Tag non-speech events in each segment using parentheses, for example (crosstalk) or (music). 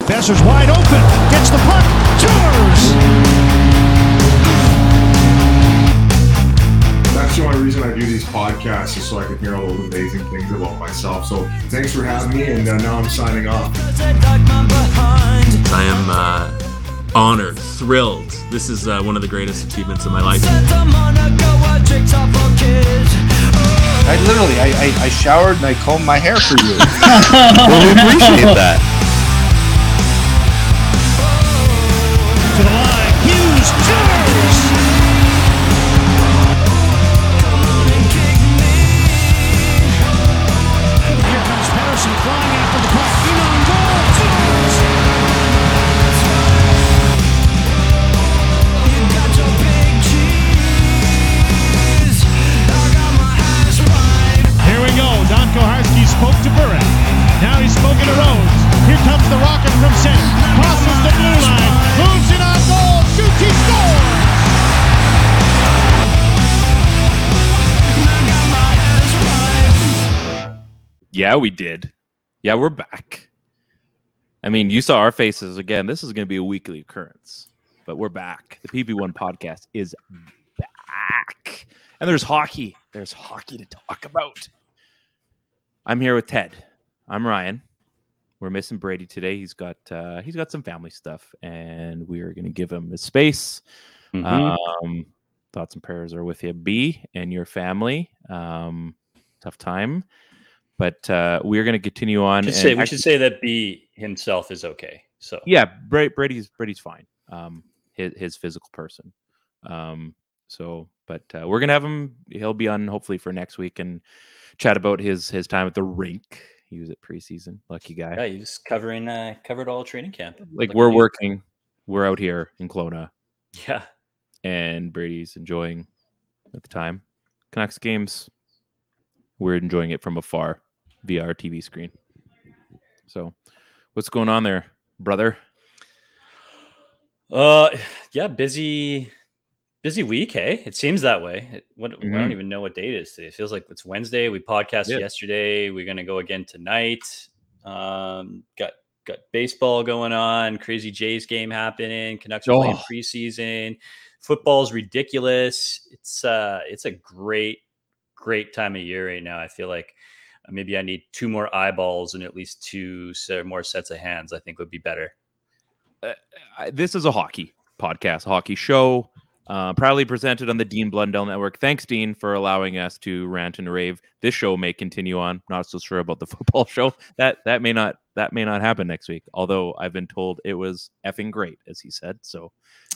Boeser's wide open. Gets the puck. Tours. That's the only reason I do these podcasts is so I can hear all those amazing things about myself. So thanks for having me, and uh, now I'm signing off. I am uh, honored, thrilled. This is uh, one of the greatest achievements of my life. I literally, I, I, I showered and I combed my hair for you. (laughs) well, we appreciate that. Yeah, we did. Yeah, we're back. I mean, you saw our faces again. This is going to be a weekly occurrence, but we're back. The PP1 podcast is back. And there's hockey. There's hockey to talk about. I'm here with Ted. I'm Ryan. We're missing Brady today. He's got uh, he's got some family stuff, and we are going to give him his space. Mhm. Um, thoughts and prayers are with you, B, and your family. Um, tough time, but uh, we are going to continue on. should and say, we actually- should say that B himself is okay. So yeah, Bra- Brady's Brady's fine. Um, his his physical person. Um, so, but uh, we're gonna have him. He'll be on hopefully for next week and chat about his his time at the rink. He was at preseason. Lucky guy. yeah, he was covering uh, covered all training camp. like we're you. working. We're out here in Kelowna, Yeah, and Brady's enjoying at the time Canucks games. We're enjoying it from afar our TV screen. So, what's going on there, brother? uh, yeah, busy, busy week. Hey, it seems that way. It, what I Mhm. don't even know what date it is today. It feels like it's Wednesday. We podcasted Yeah. yesterday. We're gonna go again tonight. Um, got got baseball going on. Crazy Jays game happening. Canucks are playing Oh. preseason. Football's ridiculous. It's uh, it's a great, great time of year right now. I feel like maybe I need two more eyeballs and at least two more sets of hands. I think would be better. I- this is a hockey podcast, hockey show, uh, proudly presented on the Dean Blundell Network. Thanks, Dean, for allowing us to rant and rave. This show may continue on. Not so sure about the (laughs) football show. That that may not that may not happen next week. Although I've been told it was effing great, as he said. So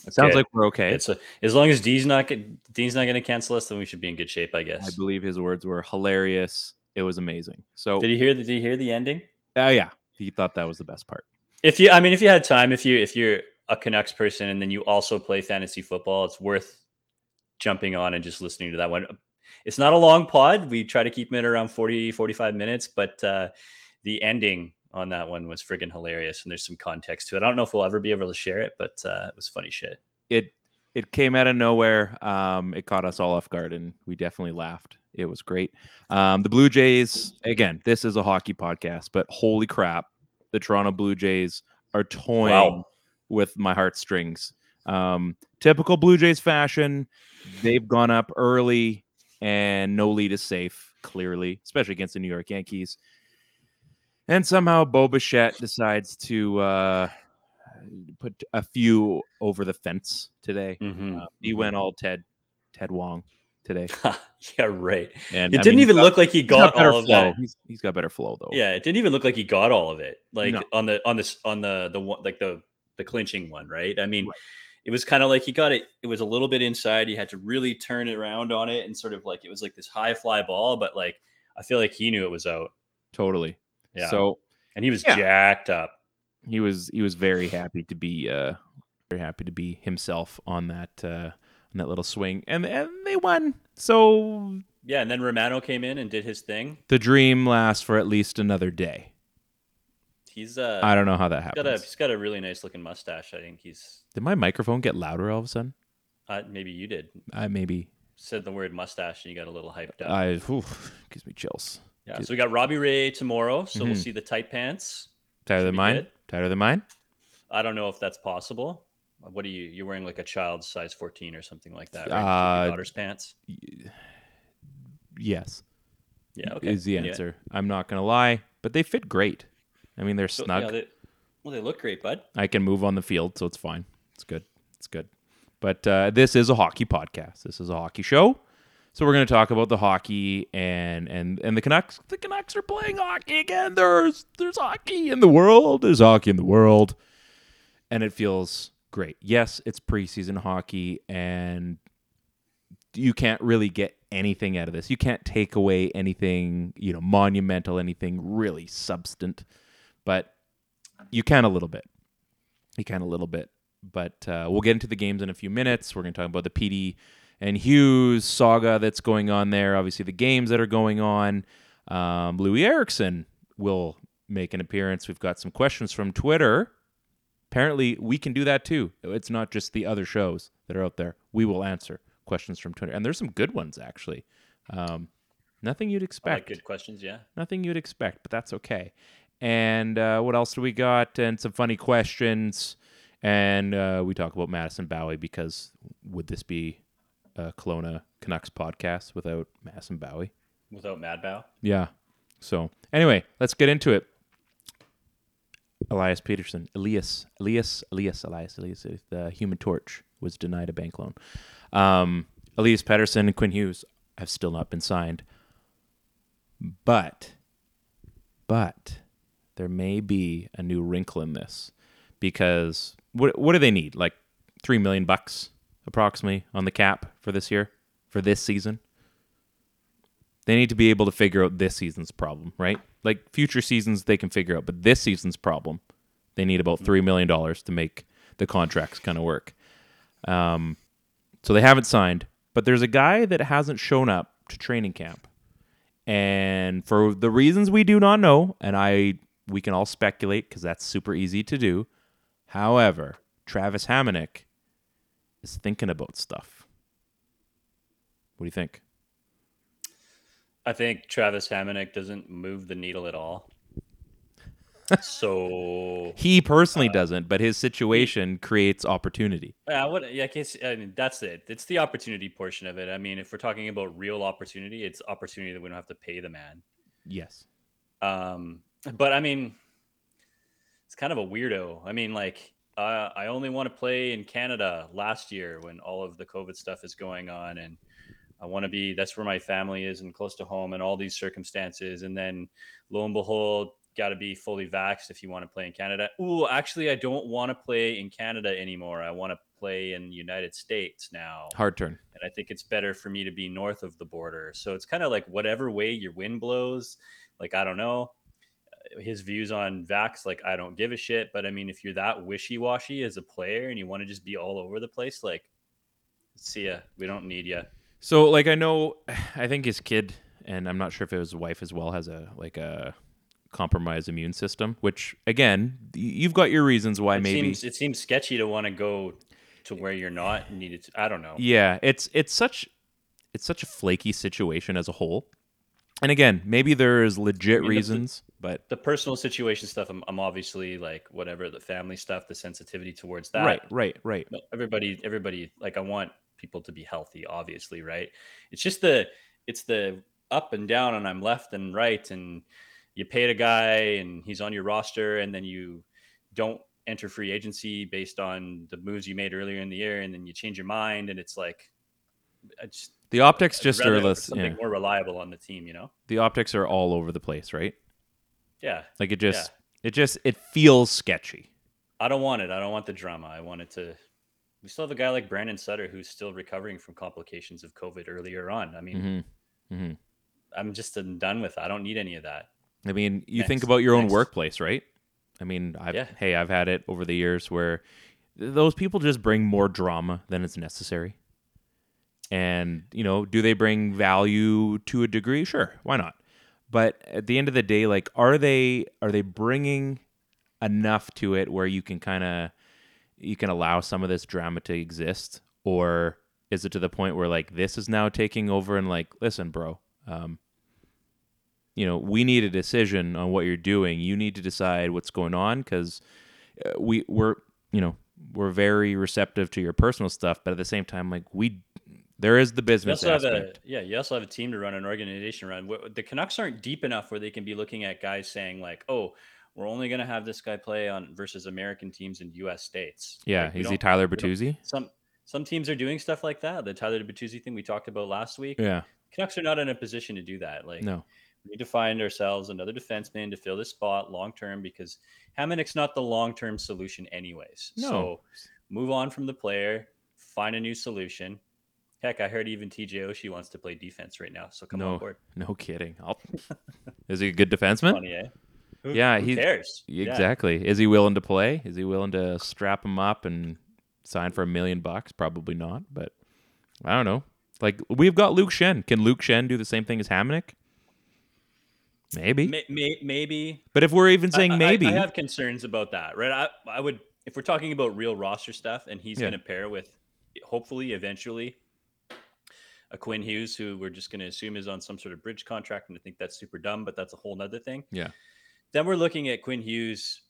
it sounds like we're okay. It's a, as long as Dean's not Dean's not going to cancel us, then we should be in good shape, I guess. I believe his words were hilarious. It was amazing. So Did you hear the Did you hear the ending? uh, yeah, he thought that was the best part. If you, I mean, if you had time, if you if you're a Canucks person and then you also play fantasy football, it's worth jumping on and just listening to that one. It's not a long pod. We try to keep it around 40, 45 minutes, but uh, the ending on that one was friggin' hilarious. And there's some context to it. I don't know if we'll ever be able to share it, but uh, it was funny shit. it it came out of nowhere. Um, it caught us all off guard, and we definitely laughed. It was great. Um, the Blue Jays, again, this is a hockey podcast, but holy crap, the Toronto Blue Jays are toying Wow. with my heartstrings. Um, typical Blue Jays fashion, they've gone up early, and no lead is safe. Clearly, especially against the New York Yankees. And somehow Bo Bichette decides to uh, put a few over the fence today. Mhm. Uh, he went all Ted Ted Wong today, (laughs) yeah, right. and It I didn't mean, even he's look like he got got all of flow. that. He's, he's got better flow though. Yeah, it didn't even look like he got all of it. Like No. on the on this on the the one like the the clinching one, right? I mean, Right. it was kind of like he got it. It was a little bit inside. He had to really turn it around on it, and sort of like it was like this high fly ball. But like I feel like he knew it was out. totally. Yeah. So and he was Yeah. jacked up. he was he was very happy to be uh very happy to be himself on that uh on that little swing and and they won so Yeah, and then Romano came in and did his thing. the dream lasts for at least another day He's uh i don't know how that he's got a happens he's got a really nice looking mustache. I think he's did my microphone get louder all of a sudden uh, maybe you did i maybe said the word mustache and you got a little hyped up. i oof, gives me chills yeah, so we got Robbie Ray tomorrow, so we'll Mhm. see the tight pants. tighter than be mine good. tighter than mine I don't know if that's possible. What are you? You're wearing like a child's size 14 or something like that, right? Uh, daughter's pants. yes Yeah, okay. is the Yeah. answer i'm not gonna lie but they fit great i mean they're So, snug yeah, they, well, they look great, bud. I can move on the field, so it's fine. It's good. It's good. But uh, this is a hockey podcast. This is a hockey show. So we're going to talk about the hockey and and and the Canucks. The Canucks are playing hockey again. There's there's hockey in the world. There's hockey in the world, and it feels great. Yes, it's preseason hockey, and you can't really get anything out of this. You can't take away anything, you know, monumental, anything really substant, but you can a little bit. You can a little bit. But uh, we'll get into the games in a few minutes. We're going to talk about the PD and Hughes saga that's going on there. Obviously, the games that are going on. Um, Loui Eriksson will make an appearance. We've got some questions from Twitter. Apparently, we can do that too. It's not just the other shows that are out there. We will answer questions from Twitter, and there's some good ones actually. Um, nothing you'd expect like good questions. Yeah. nothing you'd expect, but that's okay. And uh, what else do we got? And some funny questions. And uh, we talk about Madison Bowey because would this be a Kelowna Canucks podcast without Madison Bowey? Without Mad Bow. Yeah. So anyway, let's get into it. Elias Pettersson, Elias, Elias, Elias, Elias, Elias, the Human Torch was denied a bank loan. Um, Elias Pettersson and Quinn Hughes have still not been signed, but, but there may be a new wrinkle in this because what what do they need? Like three million bucks approximately on the cap for this year, for this season. They need to be able to figure out this season's problem, right? Like future seasons they can figure out, but this season's problem, they need about three million dollars to make the contracts kind of work. Um, so they haven't signed, but there's a guy that hasn't shown up to training camp, and for the reasons we do not know, and I we can all speculate because that's super easy to do. However, Travis Hamonic is thinking about stuff. What do you think? I think Travis Hamonic doesn't move the needle at all. so (laughs) He personally doesn't, but his situation creates opportunity. Yeah, what? Yeah, I guess I mean that's it. It's the opportunity portion of it. I mean, if we're talking about real opportunity, it's opportunity that we don't have to pay the man. Yes. Um, but I mean, it's kind of a weirdo. I mean, like, uh, I only want to play in Canada last year when all of the COVID stuff is going on, and I want to be that's where my family is and close to home and all these circumstances. And then lo and behold, got to be fully vaxxed if you want to play in Canada. Ooh, actually, I don't want to play in Canada anymore. I want to play in the United States now Hard turn. and I think it's better for me to be north of the border. So it's kind of like whatever way your wind blows. Like I don't know Uh, his views on Vax. Like I don't give a shit. But I mean, if you're that wishy washy as a player and you want to just be all over the place, like see ya. We don't need you. So, like, I know, (sighs) I think his kid, and I'm not sure if it was his wife as well, has a like a compromised immune system. Which, again, you've got your reasons why It maybe. seems it seems sketchy to want to go to where you're not needed. To, I don't know. Yeah, it's it's such it's such a flaky situation as a whole. And again, maybe there's legit mean, the- reasons, but The personal situation stuff, I'm, I'm obviously like whatever the family stuff, the sensitivity towards that. right, right, right. no, everybody everybody like i want people to be healthy obviously right it's just the it's the up and down and i'm left and right and you paid a guy and he's on your roster and then you don't enter free agency based on the moves you made earlier in the year and then you change your mind and it's like I just The optics I'd just are less. something Yeah. more reliable on the team you know The optics are all over the place, right? yeah Like it just it just it feels sketchy. i don't want it i don't want the drama i want it to we still have a guy like brandon sutter who's still recovering from complications of covid earlier on i mean hmm hmm I'm just done with. it. I don't need any of that. I mean, you think about your own Next. workplace, right? I mean, I've, Yeah. hey, I've had it over the years where those people just bring more drama than is necessary. And, you know, do they bring value to a degree? Sure, why not? But at the end of the day, like are they are they bringing enough to it where you can kind of you can allow some of this drama to exist or is it to the point where like this is now taking over and like listen, bro, um you know, we need a decision on what you're doing. You need to decide what's going on because we we're you know we're very receptive to your personal stuff, but at the same time, like we there is the business also have a aspect. yeah. You also have a team to run, an organization to run. The Canucks aren't deep enough where they can be looking at guys saying like, "Oh, we're only going to have this guy play on versus American teams in U.S. states." Yeah, Like, is he Tyler Bertuzzi? Some some teams are doing stuff like that. The Tyler Bertuzzi thing we talked about last week. Yeah, Canucks are not in a position to do that. Like, no, we need to find ourselves another defenseman to fill this spot long term because Hamonic's not the long term solution, anyways. No. So move on from the player, find a new solution. Heck, I heard even TJ Oshie wants to play defense right now. So come no, on board. no kidding. I'll, (laughs) is he a good defenseman? Funny, eh? Who, Yeah, who he's- cares? Yeah. Exactly. Is he willing to play? Is he willing to strap him up and sign for a million bucks? Probably not, but I don't know. Like we've got Luke Schenn. Can Luke Schenn do the same thing as Hamonic? Maybe. May, may, maybe. But if we're even saying I- I- maybe, I, have concerns about that, right? I, I would, if we're talking about real roster stuff, and he's Yeah. going to pair with, hopefully, eventually, a Quinn Hughes, who we're just going to assume is on some sort of bridge contract, and I think that's super dumb, but that's a whole nother thing. yeah, Then we're looking at Quinn Hughes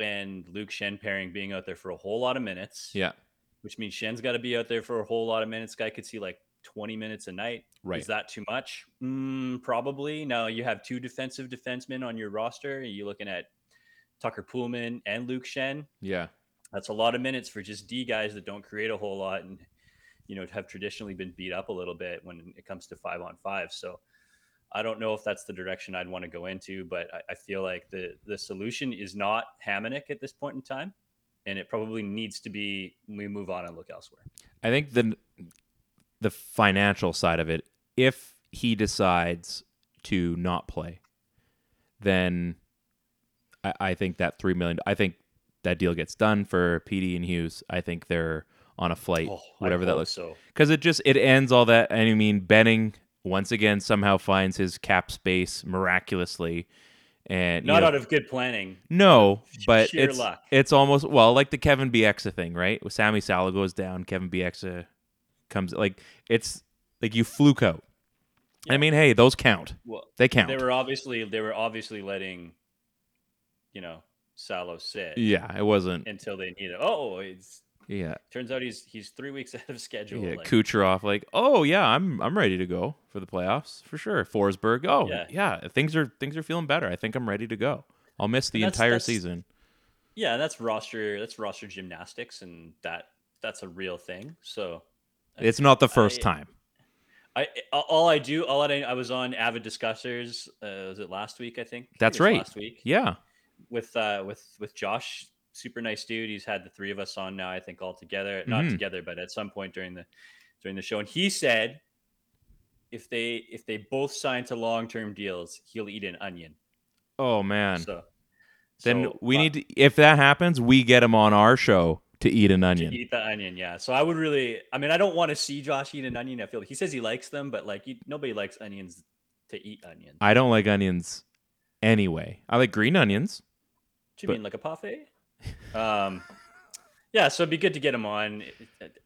and Luke Schenn pairing being out there for a whole lot of minutes, yeah, which means Schenn's got to be out there for a whole lot of minutes. Guy could see like 20 minutes a night. Right. Is that too much? Mm, probably. Now you have two defensive defensemen on your roster. You're looking at Tucker Poolman and Luke Schenn. yeah. That's a lot of minutes for just D guys that don't create a whole lot and you know have traditionally been beat up a little bit when it comes to five on five. So I don't know if that's the direction I'd want to go into, but I, I feel like the the solution is not Hamonic at this point in time, and it probably needs to be we move on and look elsewhere. I think the the financial side of it, if he decides to not play, then I, I think that three million. I think that deal gets done for PD and Hughes. I think they're on a flight, Oh, whatever that looks. So because it just it ends all that. And I mean, Benning once again somehow finds his cap space miraculously, and you not know- out of good planning. no, but sheer it's luck. it's almost well like the Kevin Bieksa thing, right? With Sammy Salo goes down, Kevin Bieksa comes like it's like you fluke out. I mean, hey, those count. Well, They count. they were obviously they were obviously letting, you know, Salo sit yeah, it wasn't. until they needed. Oh, it's Yeah, turns out he's he's three weeks (laughs) ahead of schedule. yeah. like- Kucherov, like, oh yeah, I'm I'm ready to go for the playoffs for sure. Forsberg, oh Yeah. yeah, things are things are feeling better. I think I'm ready to go. I'll miss the that's- entire that's- season. Yeah, that's roster. That's roster gymnastics, and that that's a real thing. So, It's not the first I- time. I all I do, all I, I was on Avid Discussers. Uh, was it last week? I think I think That's right. Last week, Yeah, with uh, with with Josh, super nice dude. He's had the three of us on now. I think all together, not Mhm. together, but at some point during the during the show, and he said if they if they both sign to long term deals, he'll eat an onion. Oh man. So then so, we uh, need to, if that happens, we get him on our show to eat an onion. eat the onion. Yeah. So I would really. I mean, I don't want to see Josh eat an onion. I feel he says he likes them, but like you, nobody likes onions to eat onions. I don't like onions anyway. I like green onions. Do you mean like a parfait? Um, yeah. So it'd be good to get him on.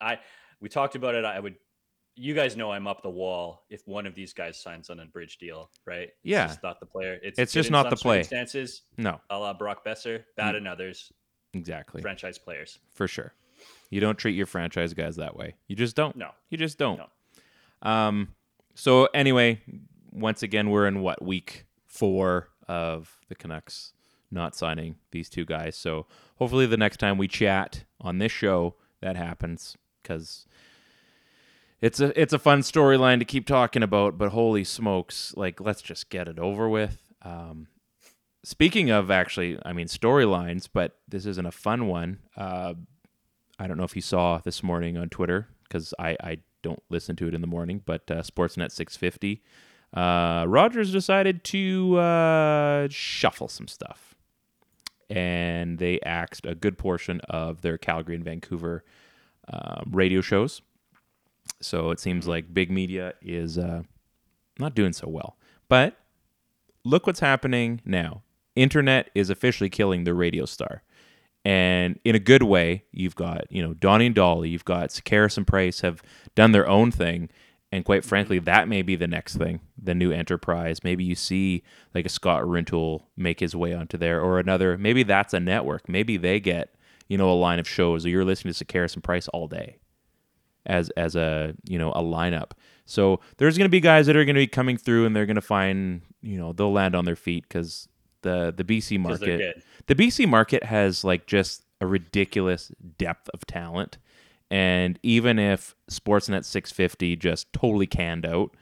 I we talked about it. I would. You guys know I'm up the wall if one of these guys signs on a bridge deal, right? It's Yeah. just not the player. It's, It's just not the play. Circumstances, No, a la Brock Boeser, bad in others. exactly. Franchise players. For sure. You don't treat your franchise guys that way. You just don't. No. You just don't. No. Um so anyway, once again we're in what week 4 of the Canucks not signing these two guys. So hopefully the next time we chat on this show that happens cuz it's a it's a fun storyline to keep talking about, but holy smokes, like let's just get it over with. Um Speaking of actually, I mean storylines, but this isn't a fun one. Uh, I don't know if you saw this morning on Twitter because I, I don't listen to it in the morning, but uh, Sportsnet 650. Uh, Rogers decided to uh, shuffle some stuff. And they axed a good portion of their Calgary and Vancouver um, radio shows. So it seems like big media is uh, not doing so well. But look what's happening now. Internet is officially killing the radio star. And in a good way, you've got, you know, Donnie and Dhali, you've got Sekeres and Price have done their own thing. And quite frankly, that may be the next thing, the new enterprise. Maybe you see like a Scott Rintoul make his way onto there or another. Maybe that's a network. Maybe they get, you know, a line of shows or you're listening to Sekeres and Price all day as as a you know a lineup. So there's going to be guys that are going to be coming through, and they're going to find you know they'll land on their feet because the the BC market the BC market has like just a ridiculous depth of talent, and even if Sportsnet 650 just totally canned out,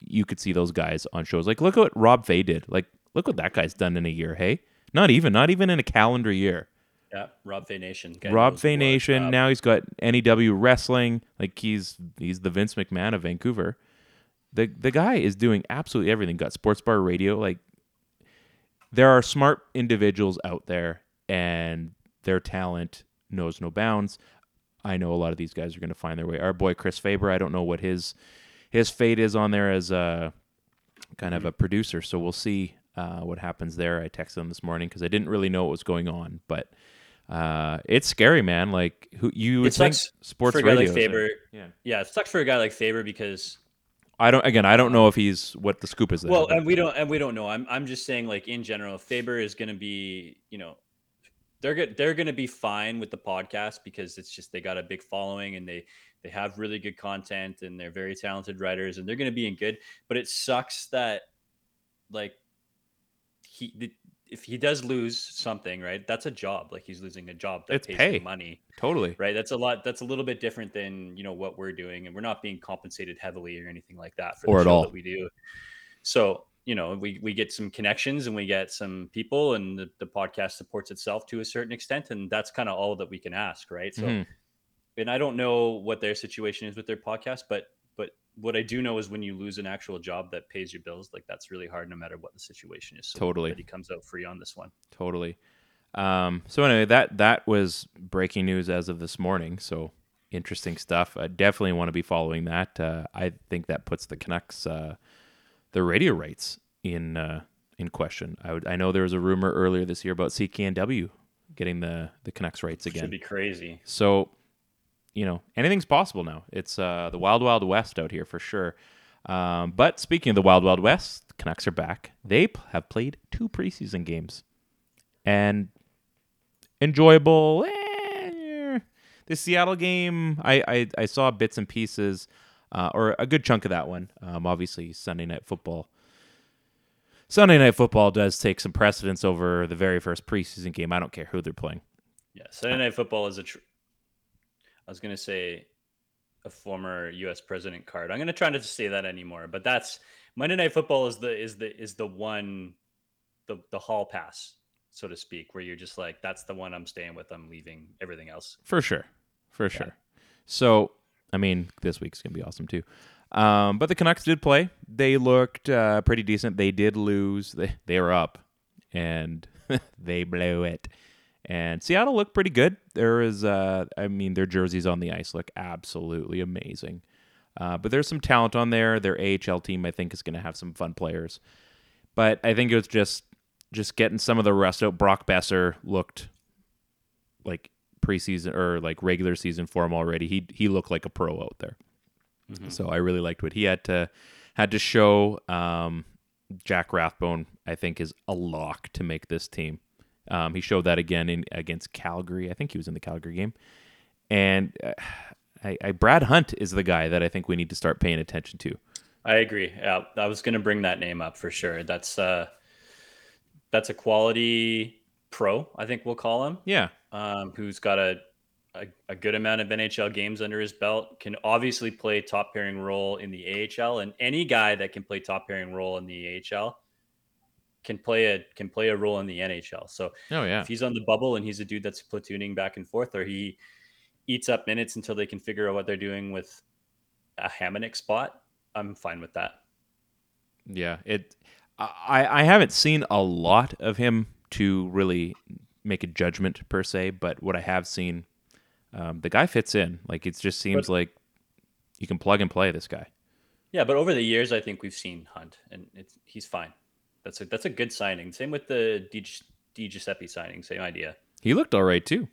you could see those guys on shows. Like look at what Rob Fay did. Like look what that guy's done in a year. Hey, not even not even in a calendar year. Yeah, Rob Fay Nation. Rob Fay Nation. uh, Now he's got NEW wrestling. Like he's he's the Vince McMahon of Vancouver. The the guy is doing absolutely everything. Got sports bar radio. Like there are smart individuals out there, and their talent knows no bounds. I know a lot of these guys are going to find their way. Our boy Chris Faber. I don't know what his his fate is on there as a kind of a producer. So we'll see uh, what happens there. I texted him this morning because I didn't really know what was going on, but uh, it's scary, man. Like who you would It think sports for a guy radio. like. Faber. Yeah, Yeah, it sucks for a guy like Faber because I don't. Again, I don't know if he's what the scoop is. There, well, and we don't and we don't know. I'm I'm just saying like in general, Faber is going to be you know they're good. They're going to be fine with the podcast because it's just they got a big following and they they have really good content and they're very talented writers and they're going to be in good. But it sucks that like he the, if he does lose something, right? That's a job. Like he's losing a job that It's pays pay. money totally. right that's a lot that's a little bit different than you know what we're doing and we're not being compensated heavily or anything like that for Or the at all. that we do so you know we we get some connections and we get some people and the, the podcast supports itself to a certain extent and that's kind of all that we can ask right so Mhm. and i don't know what their situation is with their podcast but but what i do know is when you lose an actual job that pays your bills like that's really hard no matter what the situation is so Totally. he comes out free on this one Totally. Um, so anyway, that that was breaking news as of this morning. So interesting stuff. I definitely want to be following that. Uh, I think that puts the Canucks uh, the radio rights in uh, in question. I would, I know there was a rumor earlier this year about CKNW getting the the Canucks rights again. should be crazy So, you know, anything's possible now. It's uh, the wild, wild west out here for sure. Um, but speaking of the wild, wild west, the Canucks are back. They p- have played two preseason games, and enjoyable. eh, the Seattle game, I, I I saw bits and pieces, uh, or a good chunk of that one. Um, obviously, Sunday night football. Sunday night football does take some precedence over the very first preseason game. I don't care who they're playing. Yeah, Sunday Night Football is a. Tr- I was gonna say a former U.S. president card. I'm gonna try not to say that anymore, but that's Monday Night Football is the is the is the one, the the hall pass, so to speak, where you're just like, that's the one I'm staying with. I'm leaving everything else. For sure. For sure. So, I mean, this week's to be awesome too. Um, but the Canucks did play. They looked uh, pretty decent. They did lose. They, they were up and (laughs) they blew it. And Seattle looked pretty good. There is, uh, I mean, their jerseys on the ice look absolutely amazing. Uh, but there's some talent on there. Their AHL team, I think, is going to have some fun players. But I think it was just just getting some of the rest out. Brock Boeser looked like preseason or like regular season form already. He he looked like a pro out there. So I really liked what he had to had to show. Um, Jack Rathbone, I think, is a lock to make this team. Um, he showed that again in against Calgary. I think he was in the Calgary game. And uh, I, I Brad Hunt is the guy that I think we need to start paying attention to. I agree. Yeah, I was gonna bring that name up for sure. That's uh, that's a quality pro. I think we'll call him. Yeah, um, who's got a, a a good amount of NHL games under his belt, can obviously play top pairing role in the AHL, and any guy that can play top pairing role in the AHL can play a can play a role in the NHL. So oh yeah, if he's on the bubble and he's a dude that's platooning back and forth, or he eats up minutes until they can figure out what they're doing with a Hamonic spot, I'm fine with that. Yeah, it. I I haven't seen a lot of him to really make a judgment per se, but what I have seen, um, the guy fits in. Like it just seems But- like you can plug and play this guy. Yeah, but over the years, I think we've seen Hunt, and it's he's fine. That's a that's a good signing. Same with the Di, Di Giuseppe signing. Same idea. He looked all right too.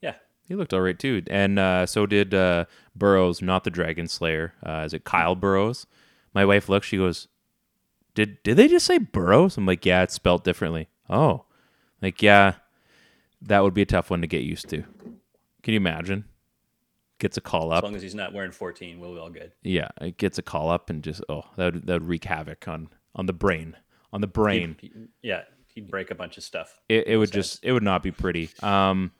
Yeah, He looked all right too, and uh, so did uh, Burroughs, not the Dragon Slayer. Uh, is it Kyle Burroughs? My wife looks. She goes, "Did did they just say Burrows?" I'm like, "Yeah, it's spelled differently." Oh, like yeah, that would be a tough one to get used to. Can you imagine? Gets a call up. as long as he's not wearing 14, we'll be all good. Yeah, it gets a call up and just oh, that would, that would wreak havoc on on the brain, on the brain. He- yeah, he'd break a bunch of stuff. it, it would just it would not be pretty. Um,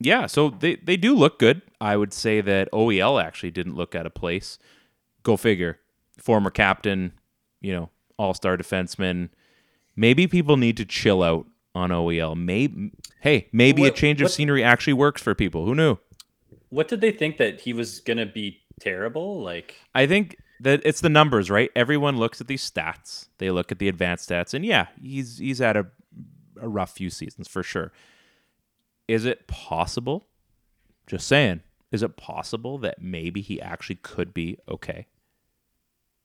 yeah, so they they do look good. I would say that OEL actually didn't look out of place. Go figure. Former captain, you know, all star defenseman. Maybe people need to chill out on OEL. Maybe hey, maybe a change of what- scenery actually works for people. Who knew? What did they think that he was gonna be terrible? Like, I think that it's the numbers, right? Everyone looks at these stats. They look at the advanced stats, and yeah, he's he's had a a rough few seasons for sure. Is it possible? Just saying, is it possible that maybe he actually could be okay?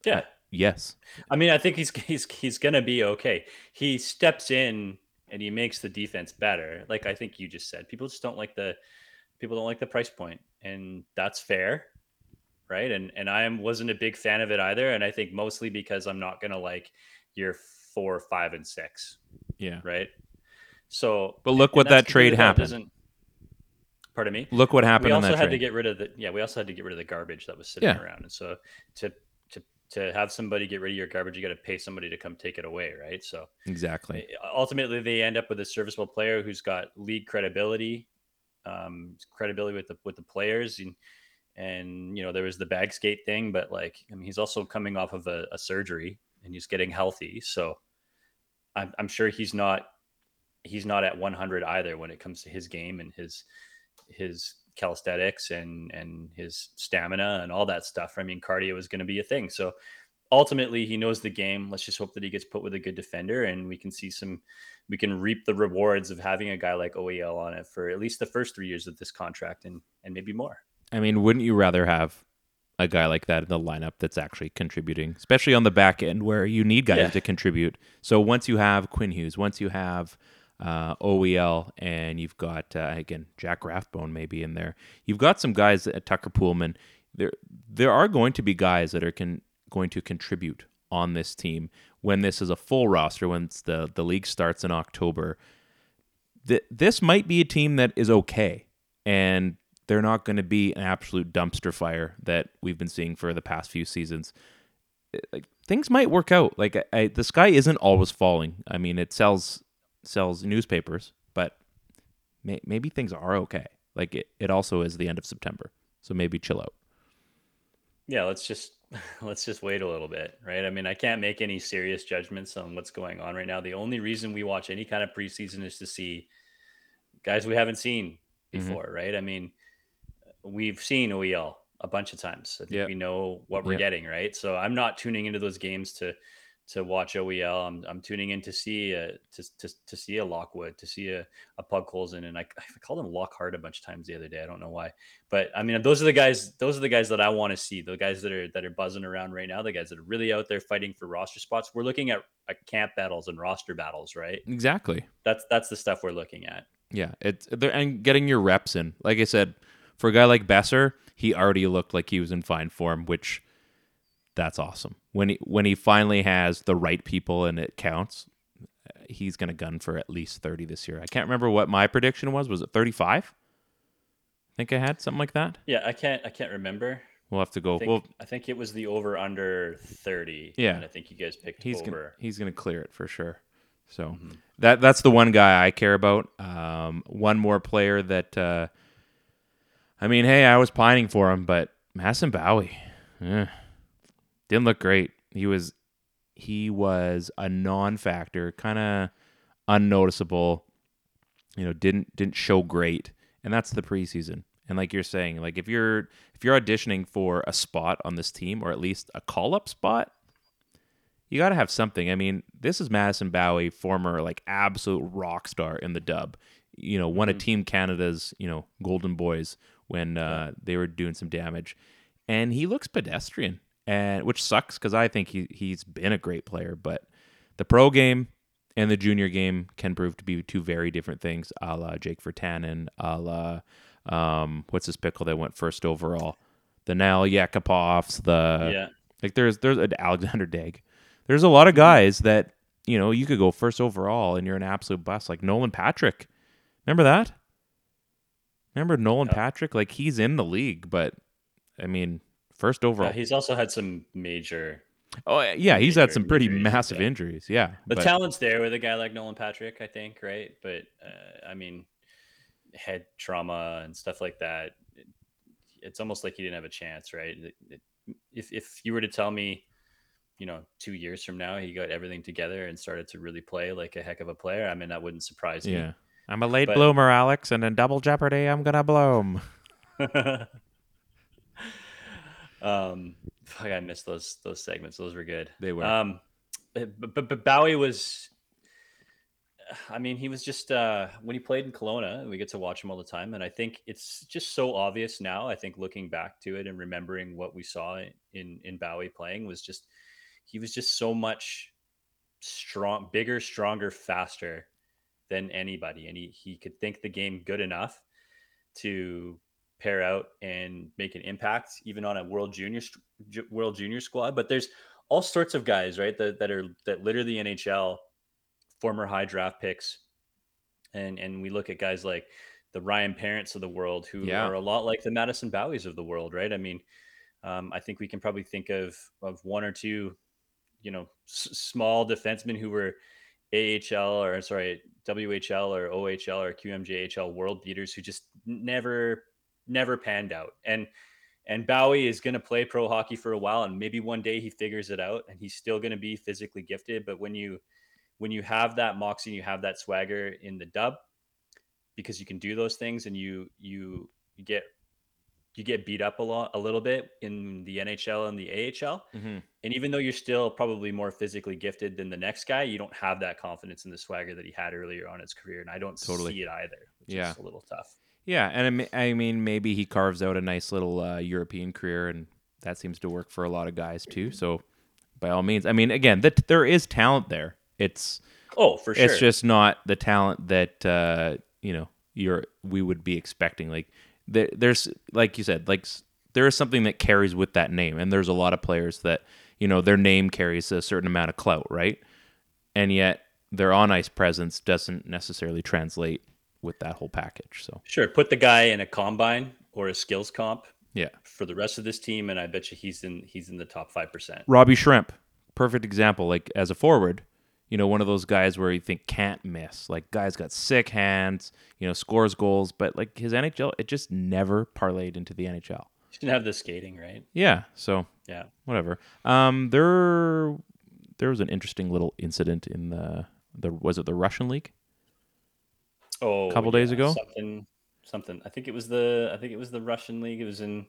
yeah, Yes. I mean, I think he's he's he's gonna be okay. He steps in and he makes the defense better. Like I think you just said, people just don't like the people don't like the price point, and that's fair, right? And and I wasn't a big fan of it either, and I think mostly because I'm not gonna like year four, five, and six, Yeah. right? So, But look and what that's that trade completely fine. It happened. Pardon me. Look what happened we also that had trade. to get rid of the yeah we also had to get rid of the garbage that was sitting Yeah. around and so to to have somebody get rid of your garbage you got to pay somebody to come take it away right so exactly. ultimately they end up with a serviceable player who's got league credibility um credibility with the with the players and and you know there was the bag skate thing but like i mean he's also coming off of a, a surgery and he's getting healthy so I'm, I'm sure he's not he's not at 100 either when it comes to his game and his his calisthenics and and his stamina and all that stuff. I mean, cardio is going to be a thing. So ultimately, he knows the game. Let's just hope that he gets put with a good defender, and we can see some. We can reap the rewards of having a guy like OEL on it for at least the first three years of this contract, and and maybe more. I mean, wouldn't you rather have a guy like that in the lineup that's actually contributing, especially on the back end where you need guys Yeah. to contribute? So once you have Quinn Hughes, once you have uh, OEL, and you've got uh, again Jack Rathbone maybe in there, you've got some guys at Tucker Poolman. There, there are going to be guys that are can, going to contribute on this team when this is a full roster. When the the league starts in October, th- this might be a team that is okay and they're not going to be an absolute dumpster fire that we've been seeing for the past few seasons. It- Like things might work out. Like I, I, the sky isn't always falling. I mean, it sells sells newspapers, but may, maybe things are okay. Like it, it also is the end of September, so maybe chill out. Yeah, let's just (laughs) let's just wait a little bit, right? I mean, I can't make any serious judgments on what's going on right now. The only reason we watch any kind of preseason is to see guys we haven't seen Mm-hmm. before, right? I mean, we've seen OEL a bunch of times. I think Yeah. we know what we're Yeah. getting, right? So I'm not tuning into those games to to watch OEL. I'm, I'm tuning in to see a, to, to, to see a Lockwood, to see a, a Podkolzin, and I, I called him Lockhart a bunch of times the other day. I don't know why, but I mean, those are the guys. Those are the guys that I want to see. The guys that are that are buzzing around right now. The guys that are really out there fighting for roster spots. We're looking at, at camp battles and roster battles, right? Exactly. That's that's the stuff we're looking at. Yeah, it's there and getting your reps in. Like I said, for a guy like Boeser, he already looked like he was in fine form, which that's awesome. When he when he finally has the right people and it counts, he's gonna gun for at least thirty this year. I can't remember what my prediction was. Was it thirty five? I think I had something like that. Yeah, I can't I can't remember. We'll have to go. I think, well, I think it was the over under thirty. Yeah. and I think you guys picked he's gonna over. he's gonna clear it for sure. So Mm-hmm. that that's the one guy I care about. Um, one more player that uh, I mean, hey, I was pining for him, but Masson Bowey eh, didn't look great. He was he was a non-factor, kind of unnoticeable. You know, didn't didn't show great, and that's the preseason. And like you're saying, like if you're if you're auditioning for a spot on this team, or at least a call-up spot, you got to have something. I mean, this is Madison Bowey, former like absolute rock star in the dub. You know, one of Team Canada's you know Golden Boys when uh, they were doing some damage, and he looks pedestrian, and which sucks because I think he he's been a great player, but the pro game and the junior game can prove to be two very different things, a la Jake Virtanen, a la um, what's his pickle that went first overall, the Nail Yakupovs, the yeah. like there's there's an Alexander Dag. There's a lot of guys that you know you could go first overall and you're an absolute bust. Like Nolan Patrick, remember that? Remember Nolan Patrick? Like he's in the league, but I mean first overall. Yeah, he's also had some major. oh yeah, he's had some pretty injuries, massive injuries. Yeah, The but- talent's there with a guy like Nolan Patrick, I think, right? But uh, I mean, head trauma and stuff like that. it- It's almost like he didn't have a chance, right? It- it- If if you were to tell me, you know, two years from now he got everything together and started to really play like a heck of a player, I mean, that wouldn't surprise me. yeah. I'm a late But- bloomer, Alex, and in double jeopardy, I'm gonna bloom. (laughs) um, fuck, I missed those those segments. Those were good. They were. Um, but, but but Bowey was. I mean, he was just uh, when he played in Kelowna, we get to watch him all the time, and I think it's just so obvious now. I think looking back to it and remembering what we saw in in Bowey playing was just he was just so much strong, bigger, stronger, faster than anybody, and he he could think the game good enough to pair out and make an impact even on a world junior world junior squad. But there's all sorts of guys right that, that are that litter the nhl former high draft picks. And and we look at guys like the ryan parents of the world who Yeah. are a lot like the madison boweys of the world right? I mean um, i think we can probably think of of one or two you know s- small defensemen who were AHL or sorry WHL or OHL or QMJHL world beaters who just never never panned out and and Bowey is going to play pro hockey for a while and maybe one day he figures it out and he's still going to be physically gifted but when you when you have that moxie and you have that swagger in the dub because you can do those things and you you you get you get beat up a lot a little bit in the NHL and the AHL Mhm. and even though you're still probably more physically gifted than the next guy, you don't have that confidence in the swagger that he had earlier on in his career. And I don't Totally. see it either, which Yeah. is a little tough. Yeah, and I me- I mean, maybe he carves out a nice little uh, European career, and that seems to work for a lot of guys too. So, by all means, I mean, again, that there is talent there. It's Oh, for sure. it's just not the talent that uh, you know you're we would be expecting. Like there, there's like you said, like there is something that carries with that name, and there's a lot of players that you know their name carries a certain amount of clout, right? And yet their on ice presence doesn't necessarily translate with that whole package. So sure. Put the guy in a combine or a skills comp yeah. for the rest of this team, and I bet you he's in he's in the top five percent. Robbie Schremp, perfect example. Like as a forward, you know, one of those guys where you think can't miss. Like guy's got sick hands, you know, scores goals, but like his NHL, it just never parlayed into the NHL. He didn't have the skating, right? Yeah, so Yeah. whatever. Um, there, there was an interesting little incident in the the was it the Russian league? Oh, a Couple days ago? something, something. I think it was the I think it was the Russian league. It was in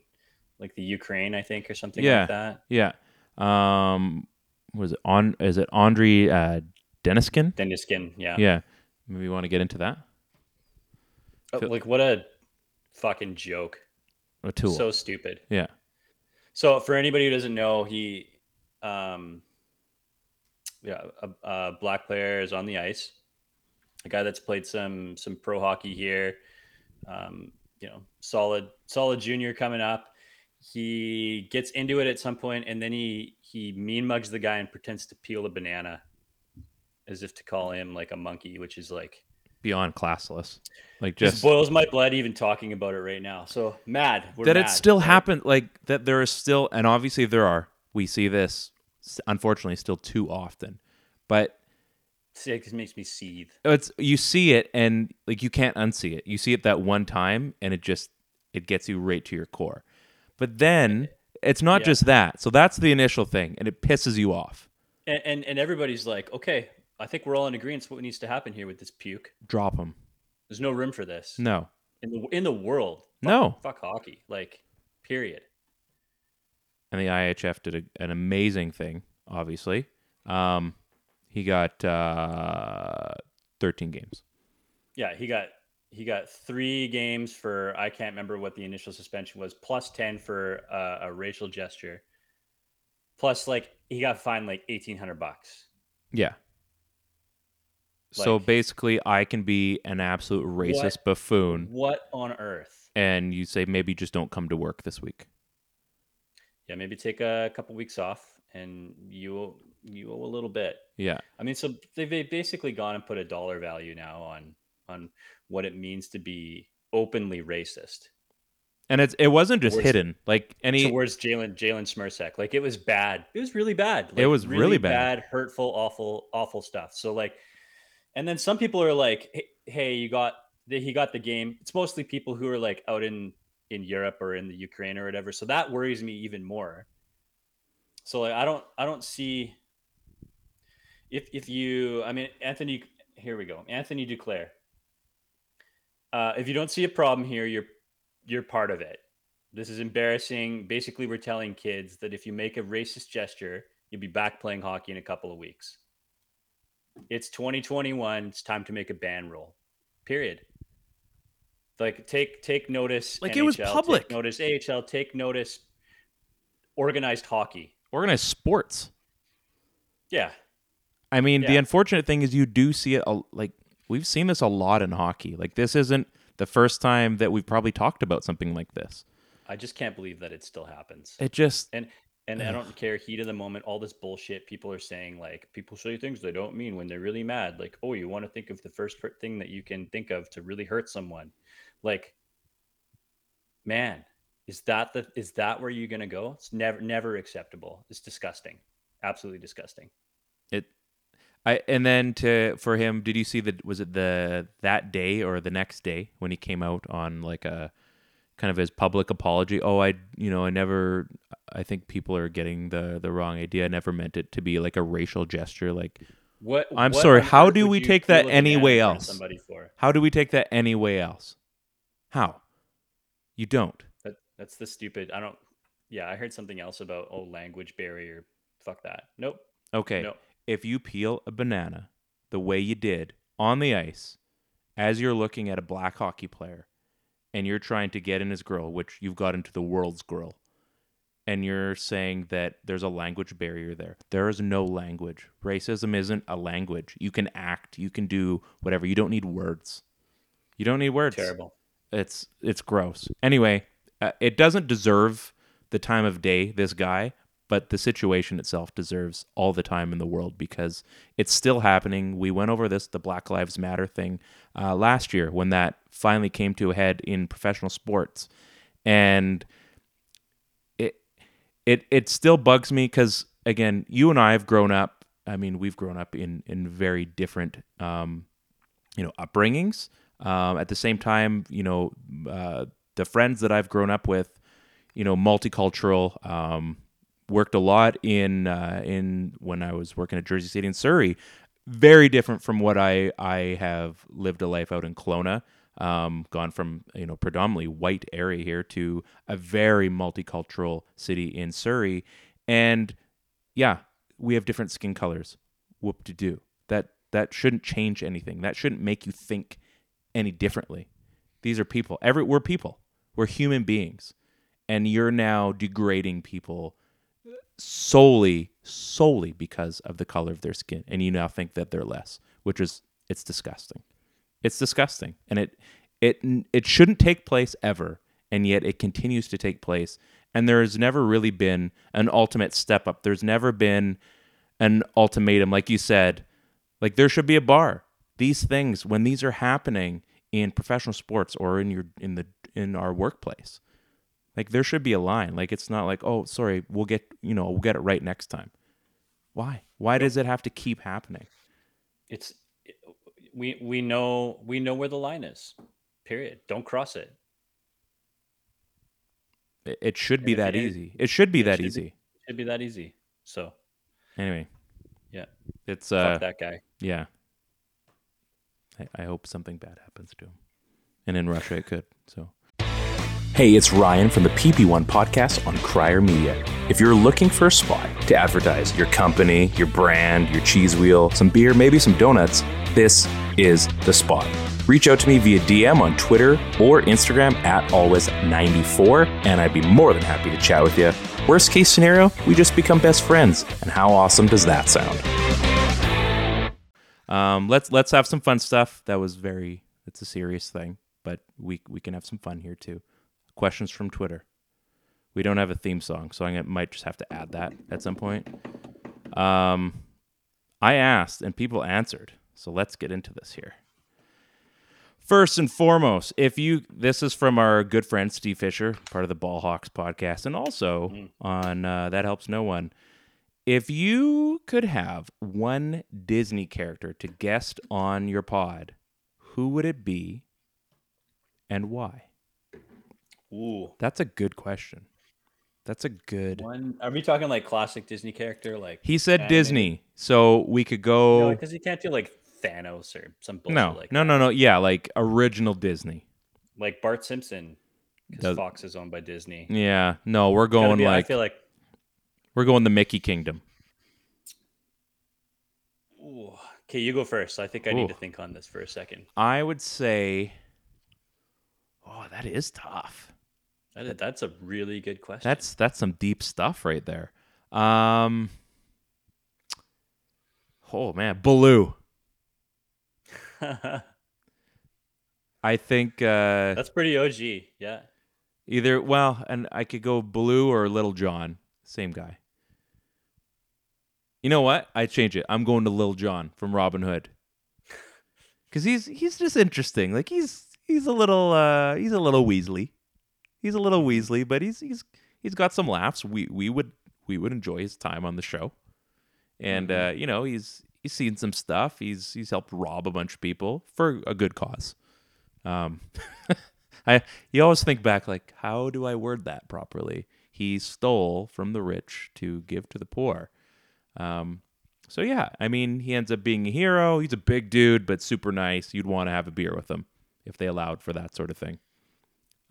like the Ukraine, I think, or something Yeah. like that. Yeah. Um, was it on? Is it Andrei uh, Deniskin? Deniskin, yeah. Yeah. Maybe you want to get into that. Oh, Like what a fucking joke. A tool. So stupid. yeah. So for anybody who doesn't know, he, um, yeah, a, a black player is on the ice. A guy that's played some some pro hockey here. Um, you know, solid solid junior coming up. He gets into it at some point, and then he he mean mugs the guy and pretends to peel a banana, as if to call him like a monkey, which is like Beyond classless. Like just, just boils my blood even talking about it right now. So mad We're that mad, it still right? happened like that there is still and obviously there are we see this unfortunately still too often but See, It makes me seethe. it's you see it and like you can't unsee it you see it that one time and it just it gets you right to your core but then it's not Yeah. just that so that's the initial thing and it pisses you off and, and and everybody's like, okay, I think we're all in agreement. What needs to happen here with this puke? drop them There's no room for this no in the in the world. Fuck, No. fuck hockey. Like, period. and the IHF did a, an amazing thing. Obviously, Um, he got uh, 13 games. Yeah, he got he got three games for I can't remember what the initial suspension was, plus ten for uh, a racial gesture, plus like he got fined like eighteen hundred bucks. Yeah. so basically, I can be an absolute racist What? buffoon, What on earth? and you say maybe just don't come to work this week. Yeah, maybe take a couple weeks off, and you you owe a little bit. Yeah. I mean, so they've they've basically gone and put a dollar value now on on what it means to be openly racist And it's it wasn't just Worse- hidden. Like any towards Jalen Jalen Smereck. Like it was bad. It was really bad. It was really bad. hurtful, awful, awful stuff. So like, and then some people are like, "Hey, hey you got the, he got the game." It's mostly people who are like out in in Europe or in the Ukraine or whatever. So that worries me even more. So like, I don't I don't see if if you I mean Anthony here we go Anthony Duclair. Uh, if you don't see a problem here, you're you're part of it. This is embarrassing. Basically, we're telling kids that if you make a racist gesture, you'll be back playing hockey in a couple of weeks. It's 2021. It's time to make a ban rule. Period. Like take take notice. Like, it was NHL, take public. notice AHL. Take notice. Organized hockey. organized sports. Yeah. I mean, the unfortunate thing is you do see it a, like we've seen this a lot in hockey. Like this isn't the first time that we've probably talked about something like this. I just can't believe that it still happens. It just and and I don't care heat of the moment. All this bullshit people are saying, like people say things they don't mean when they're really mad. Like, oh, you want to think of the first thing that you can think of to really hurt someone. Like, man, is that the is that where you're gonna go? It's never never acceptable. It's disgusting, absolutely disgusting. it I and then to for him, did you see the was it the that day or the next day when he came out on like a kind of his public apology? Oh, I you know, I never I think people are getting the the wrong idea. I never meant it to be like a racial gesture like What I'm what sorry, how do we take that any way in front of else? Somebody for how do we take that any way else? How? You don't. that. That's the stupid. I don't. Yeah, I heard something else about oh language barrier. Fuck that. Nope. Okay. No. If you peel a banana the way you did on the ice as you're looking at a black hockey player and you're trying to get in his grill, which you've got into the world's grill, and you're saying that there's a language barrier there. There is no language. Racism isn't a language. You can act, you can do whatever. You don't need words. You don't need words. Terrible. It's it's gross. Anyway, uh, it doesn't deserve the time of day this guy, but the situation itself deserves all the time in the world because it's still happening. We went over this the Black Lives Matter thing uh, last year when that finally came to a head in professional sports, and it it it still bugs me because again, you and I have grown up. I mean, we've grown up in in very different um, you know upbringings. Um, at the same time, you know, uh, the friends that I've grown up with, you know, multicultural. Um, worked a lot in uh, in when I was working at Jersey City in Surrey. Very different from what I I have lived a life out in Kelowna. Um, gone from you know predominantly white area here to a very multicultural city in Surrey, and yeah, we have different skin colors. Whoop to doo. That that shouldn't change anything. That shouldn't make you think any differently. These are people. Every we're people. We're human beings, and you're now degrading people solely solely because of the color of their skin, and you now think that they're less, which is it's disgusting. It's disgusting, and it it it shouldn't take place ever, and yet it continues to take place. And there has never really been an ultimate step up. There's never been an ultimatum, like you said. Like there should be a bar. These things, when these are happening in professional sports or in your in the in our workplace, like there should be a line. Like it's not like, oh, sorry, we'll get you know we'll get it right next time. Why? Why does it have to keep happening? it's we we know we know where the line is period don't cross it It, it should be that you- easy. It should be it that should be. easy. it'd be that easy so Anyway, yeah it's fuck uh that guy yeah. I, I hope something bad happens to him, and in Russia it could. So Hey, it's Ryan from the PP1 podcast on Crier Media. If you're looking for a spot to advertise your company, your brand, your cheese wheel, some beer, maybe some donuts, this is the spot. Reach out to me via DM on Twitter or Instagram at always94, and I'd be more than happy to chat with you. Worst case scenario, we just become best friends. And how awesome does that sound? Um, let's let's have some fun stuff. That was very it's a serious thing, but we we can have some fun here too. Questions from Twitter. We don't have a theme song, so I might just have to add that at some point. Um, I asked and people answered, so let's get into this here. First and foremost, if you this is from our good friend Steve Fisher, part of the Ball Hawks podcast, and also on uh, that helps no one. If you could have one Disney character to guest on your pod, who would it be, and why? Ooh. That's a good question. That's a good. One. Are we talking like classic Disney character? Like He said animated? Disney, so we could go. because you can't do like Thanos or some bullshit no, like no, that. no, no. Yeah, like original Disney. like Bart Simpson because Fox is owned by Disney. Yeah, no, we're going be- like I feel like we're going the Mickey Kingdom. ooh. okay, you go first. I think I need to think on this for a second. I would say. Oh, that is tough. That is, that's a really good question. That's that's some deep stuff right there. Um. Oh man, Baloo. (laughs) I think uh, that's pretty OG. Yeah. either well, and I could go Baloo or Little John. Same guy. You know what? I change it. I'm going to Little John from Robin Hood. (laughs) Cause he's he's just interesting. Like he's he's a little uh he's a little Weasley. He's a little Weasley, but he's he's he's got some laughs. We we would we would enjoy his time on the show. And uh, you know, he's he's seen some stuff. He's he's helped rob a bunch of people for a good cause. Um (laughs) I you always think back like how do I word that properly? He stole from the rich to give to the poor. Um so yeah, I mean, he ends up being a hero. He's a big dude, but super nice. You'd want to have a beer with him if they allowed for that sort of thing.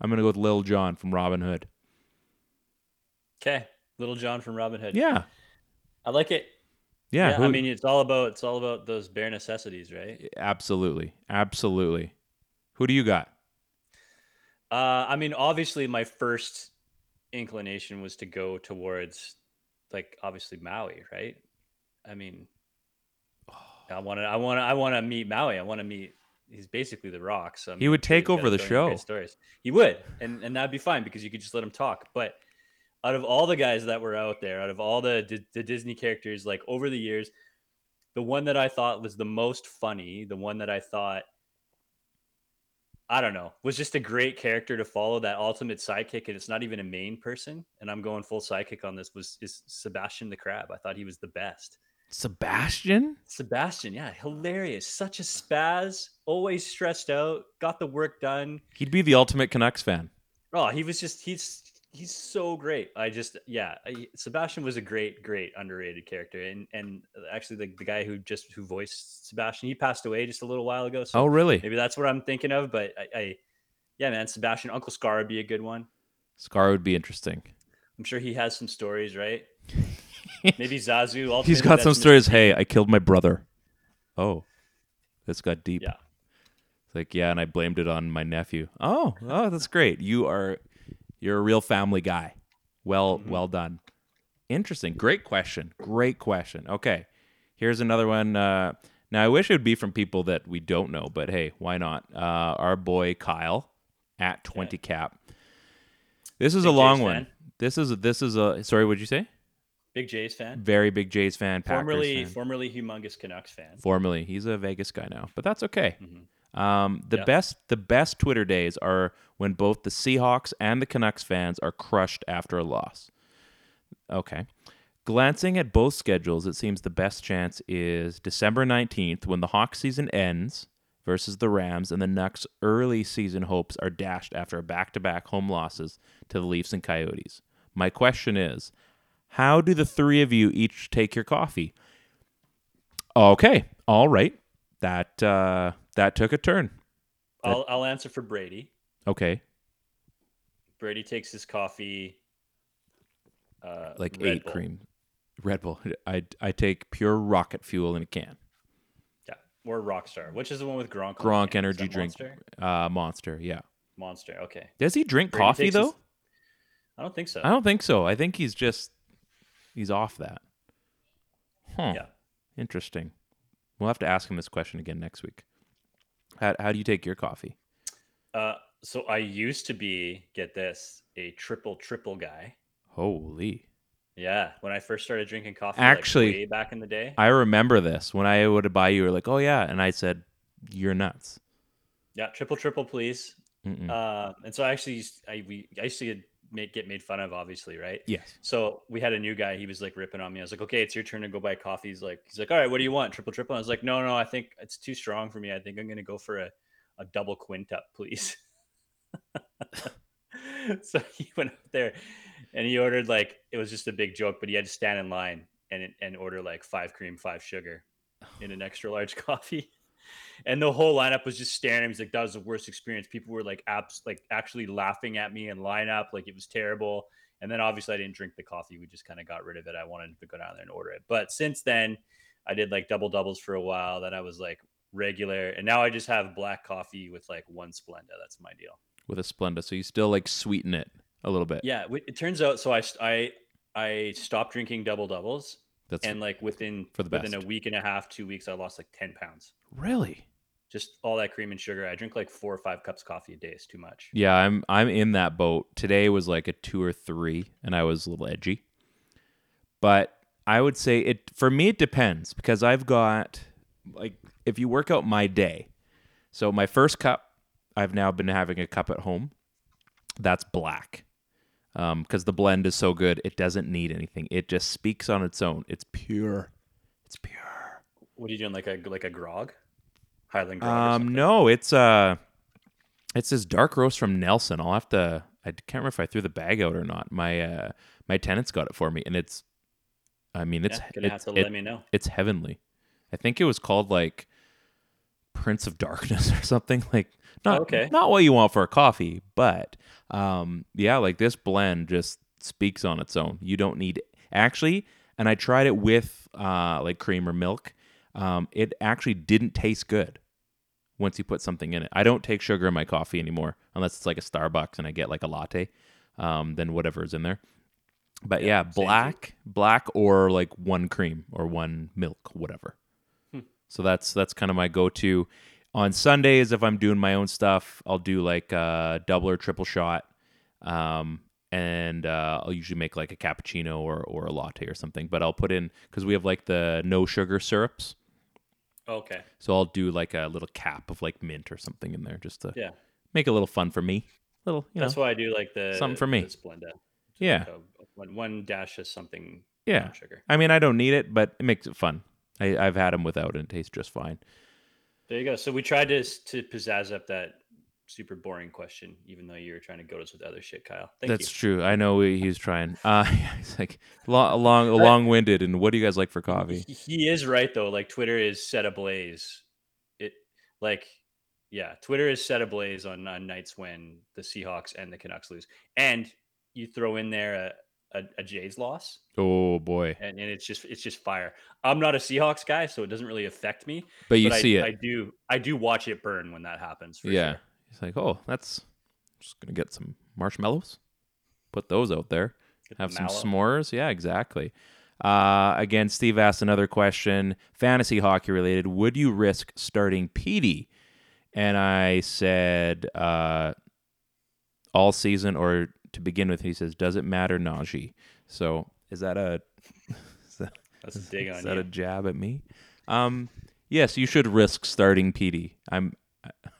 I'm gonna go with Lil John from Robin Hood. Okay. Little John from Robin Hood. Yeah, I like it. yeah. Yeah. I mean, it's all about it's all about those bare necessities, right? absolutely, absolutely. Who do you got? Uh, I mean, obviously, my first inclination was to go towards, like, obviously Maui, right? I mean, I want to, I want to, I want to meet Maui. I want to meet. He's basically the Rock. So I He would take over the show. Stories. He would, and and that'd be fine because you could just let him talk. But out of all the guys that were out there, out of all the the, the Disney characters, like over the years, the one that I thought was the most funny, the one that I thought I don't know, was just a great character to follow that ultimate sidekick, and it's not even a main person. And I'm going full sidekick on this. Was is Sebastian the Crab? I thought he was the best. Sebastian? Sebastian, yeah, hilarious, such a spaz, always stressed out, got the work done. He'd be the ultimate Canucks fan. Oh, he was just he's he's so great. I just yeah, I, Sebastian was a great great underrated character, and and actually the, the guy who just who voiced Sebastian, he passed away just a little while ago. So Oh, really? maybe that's what I'm thinking of. But I, I yeah, man, Sebastian Uncle Scar would be a good one. Scar would be interesting. I'm sure he has some stories, right? (laughs) Maybe Zazu. He's got some stories. Hey, I killed my brother. Oh, this got deep. Yeah. It's like, yeah, and I blamed it on my nephew. Oh, oh, that's great. You are, you're a real family guy. Well, Mm-hmm. well done. Interesting. Great question. Great question. Okay, here's another one. Uh, now, I wish it would be from people that we don't know, but hey, why not? Uh, our boy Kyle at 20 cap. This is a long one. fan. This is a, this is a sorry. What'd you say? Big Jays fan, Very big Jays fan. Packers formerly fan. formerly humongous Canucks fan. Formerly, he's a Vegas guy now, but that's okay. Um, the Yeah. best, the best Twitter days are when both the Seahawks and the Canucks fans are crushed after a loss. Okay. Glancing at both schedules, it seems the best chance is December 19th when the Hawks season ends versus the Rams and the Nucks early season hopes are dashed after back-to-back home losses to the Leafs and Coyotes. My question is, how do the three of you each take your coffee? Okay, all right. That uh, that took a turn. I'll I'll answer for Brady. Okay, Brady takes his coffee. Uh, Like Red eight Bull. cream. Red Bull. I I take pure rocket fuel in a can. Yeah, or Rockstar, which is the one with Gronk. Gronk energy drink. Monster? Uh, Monster. Yeah. Monster. Okay. Does he drink Brady coffee takes his- though? I don't think so. I don't think so. I think he's just he's off that. Huh. Yeah. Interesting. We'll have to ask him this question again next week. How how do you take your coffee? Uh, so I used to be get this a triple triple guy. Holy. Yeah, when I first started drinking coffee, Actually, like way back in the day. I remember this when I would buy you. You were like, "Oh yeah," and I said, "You're nuts." yeah, triple triple, please. Uh, and so I actually, used, I we I used to get made, get made fun of, obviously, right? yes. So we had a new guy. He was like ripping on me. I was like, "Okay, it's your turn to go buy coffee." He's like, "He's like, all right, what do you want? Triple triple?" I was like, "No, no, I think it's too strong for me. I think I'm gonna go for a, a double quintup, please." (laughs) so he went up there, and he ordered like it was just a big joke, but he had to stand in line and and order like five cream, five sugar, (sighs) in an extra large (laughs) coffee. And the whole lineup was just staring at him. He's like, that was the worst experience. People were like, apps, like actually laughing at me in lineup, like it was terrible. And then obviously I didn't drink the coffee. We just kind of got rid of it. I wanted to go down there and order it. But since then, I did like double doubles for a while. Then I was like regular, and now I just have black coffee with like one Splenda. That's my deal. With a Splenda, so you still like sweeten it a little bit. Yeah, it turns out. So I I I stopped drinking double doubles, That's and like within for the within a week and a half, two weeks, I lost like ten pounds. really. Just all that cream and sugar. I drink like four or five cups of coffee a day. It's too much. Yeah, I'm I'm in that boat. Today was like a two or three, and I was a little edgy. But I would say it for me it depends because I've got like if you work out my day. So my first cup, I've now been having a cup at home. That's black. Um, because the blend is so good, it doesn't need anything. It just speaks on its own. It's pure. It's pure. What are you doing? Like a like a grog, Highland grog. Um, no, it's uh, it's this dark roast from Nelson. I'll have to. I can't remember if I threw the bag out or not. My uh, my tenants got it for me, and it's. I mean, it's yeah, gonna have it's, to it- let me know. it's heavenly. I think it was called like Prince of Darkness (laughs) or something like not Okay. not what you want for a coffee, but um yeah, like this blend just speaks on its own. You don't need actually, and I tried it with uh like cream or milk. Um it actually didn't taste good once you put something in it. I don't take sugar in my coffee anymore unless it's like a Starbucks and I get like a latte. Um then whatever is in there. But yeah, here. black, black or like one cream or one milk, whatever. Hmm. So that's that's kind of my go-to. On Sundays, if I'm doing my own stuff, I'll do like a double or triple shot, um, and uh, I'll usually make like a cappuccino or or a latte or something. But I'll put in because we have like the no sugar syrups, Okay. so I'll do like a little cap of like mint or something in there just to Yeah. make it a little fun for me. Little, you know, That's why I do like the something for me. Splenda. Yeah. like a- one, one dash of something. Yeah. Sugar. I mean, I don't need it, but it makes it fun. I, I've had them without, and it tastes just fine. There you go. So we tried to to pizzazz up that super boring question, even though you were trying to go to us with other shit, Kyle. Thank That's you. true. I know he- was trying. (laughs) Uh, he's like long, long, long-winded. And what do you guys like for coffee? He, he is right though. Like Twitter is set ablaze. It like yeah, Twitter is set ablaze on, on nights when the Seahawks and the Canucks lose, and you throw in there a a, Jays loss, Oh boy! and, and it's just it's just fire. I'm not a Seahawks guy, so it doesn't really affect me. But you but see I, it, I do I do watch it burn when that happens. For yeah. sure. He's like, oh, that's just gonna get some marshmallows. Put those out there. Get Have some mallow. s'mores. Yeah, exactly. Uh, again, Steve asked another question, fantasy hockey related. Would you risk starting Petey? And I said, uh, all season or to begin with. He says, does it matter, Najee? So is that a (laughs) is that, That's a dig is on that you. a jab at me? Um, yes, you should risk starting Petey. I'm,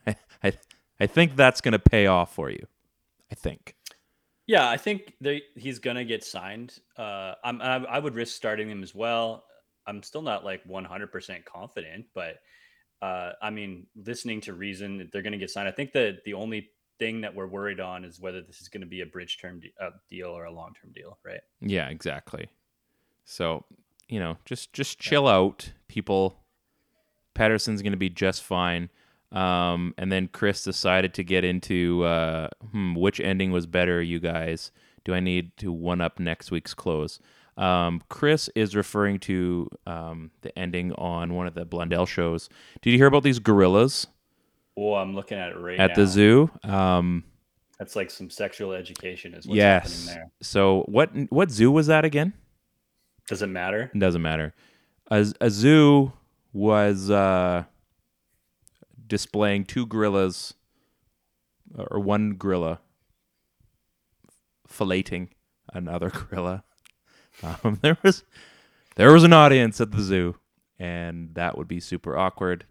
I, I, I think that's going to pay off for you. I think. Yeah, I think they, he's gonna get signed. Uh, I'm, I, I would risk starting him as well. I'm still not like 100% confident, but uh, I mean, listening to reason, they're gonna get signed. I think that the only thing that we're worried on is whether this is going to be a bridge term de- uh, deal or a long term deal, right? Yeah, exactly. So, you know, just just chill out, people. Pettersson's going to be just fine. Um, and then Chris decided to get into uh, hmm, which ending was better, you guys. Do I need to one up next week's close? Um, Chris is referring to um, the ending on one of the Blundell shows. Did you hear about these gorillas Oh, I'm looking at it right at now. the zoo? Um, That's like some sexual education is what's yes. happening there. So what what zoo was that again? Does it matter? It doesn't matter. A, a zoo was uh, displaying two gorillas, or one gorilla, filleting another (laughs) gorilla. Um, there was there was an audience at the zoo, and that would be super awkward.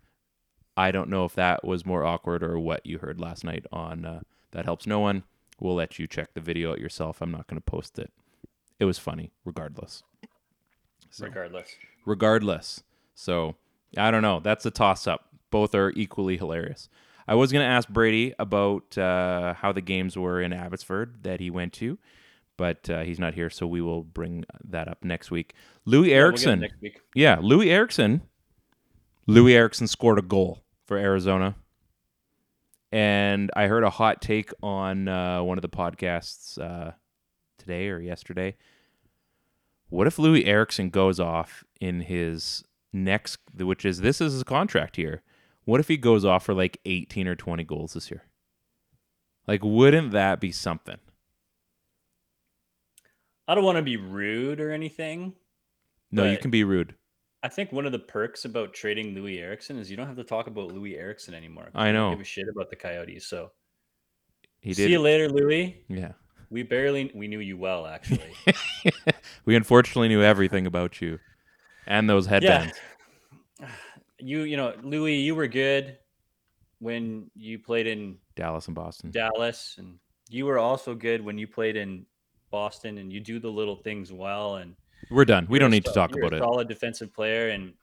I don't know if that was more awkward or what you heard last night on uh, that helps no one. We'll let you check the video out yourself. I'm not going to post it. It was funny, regardless So- Regardless. regardless. So I don't know. That's a toss up. Both are equally hilarious. I was going to ask Brady about uh, how the games were in Abbotsford that he went to, but uh, he's not here, so we will bring that up next week. Loui Yeah, we'll Eriksson. next week. Yeah, Loui Eriksson. Loui Eriksson scored a goal for Arizona. And I heard a hot take on uh, one of the podcasts uh, today or yesterday. What if Loui Eriksson goes off in his next, which is this is his contract here? What if he goes off for like 18 or 20 goals this year? Like, wouldn't that be something? I don't want to be rude or anything. No, you can be rude. I think one of the perks about trading Loui Eriksson is you don't have to talk about Loui Eriksson anymore. I know. Give a shit about the Coyotes. So He did. see you later, Loui. Yeah. We barely we knew you well actually. (laughs) we unfortunately knew everything about you and those headbands. (sighs) you you know Loui, you were good when you played in Dallas and Boston. Dallas, and you were also good when you played in Boston, and you do the little things well. And We're done. We you're don't need to talk about a it Solid defensive player, and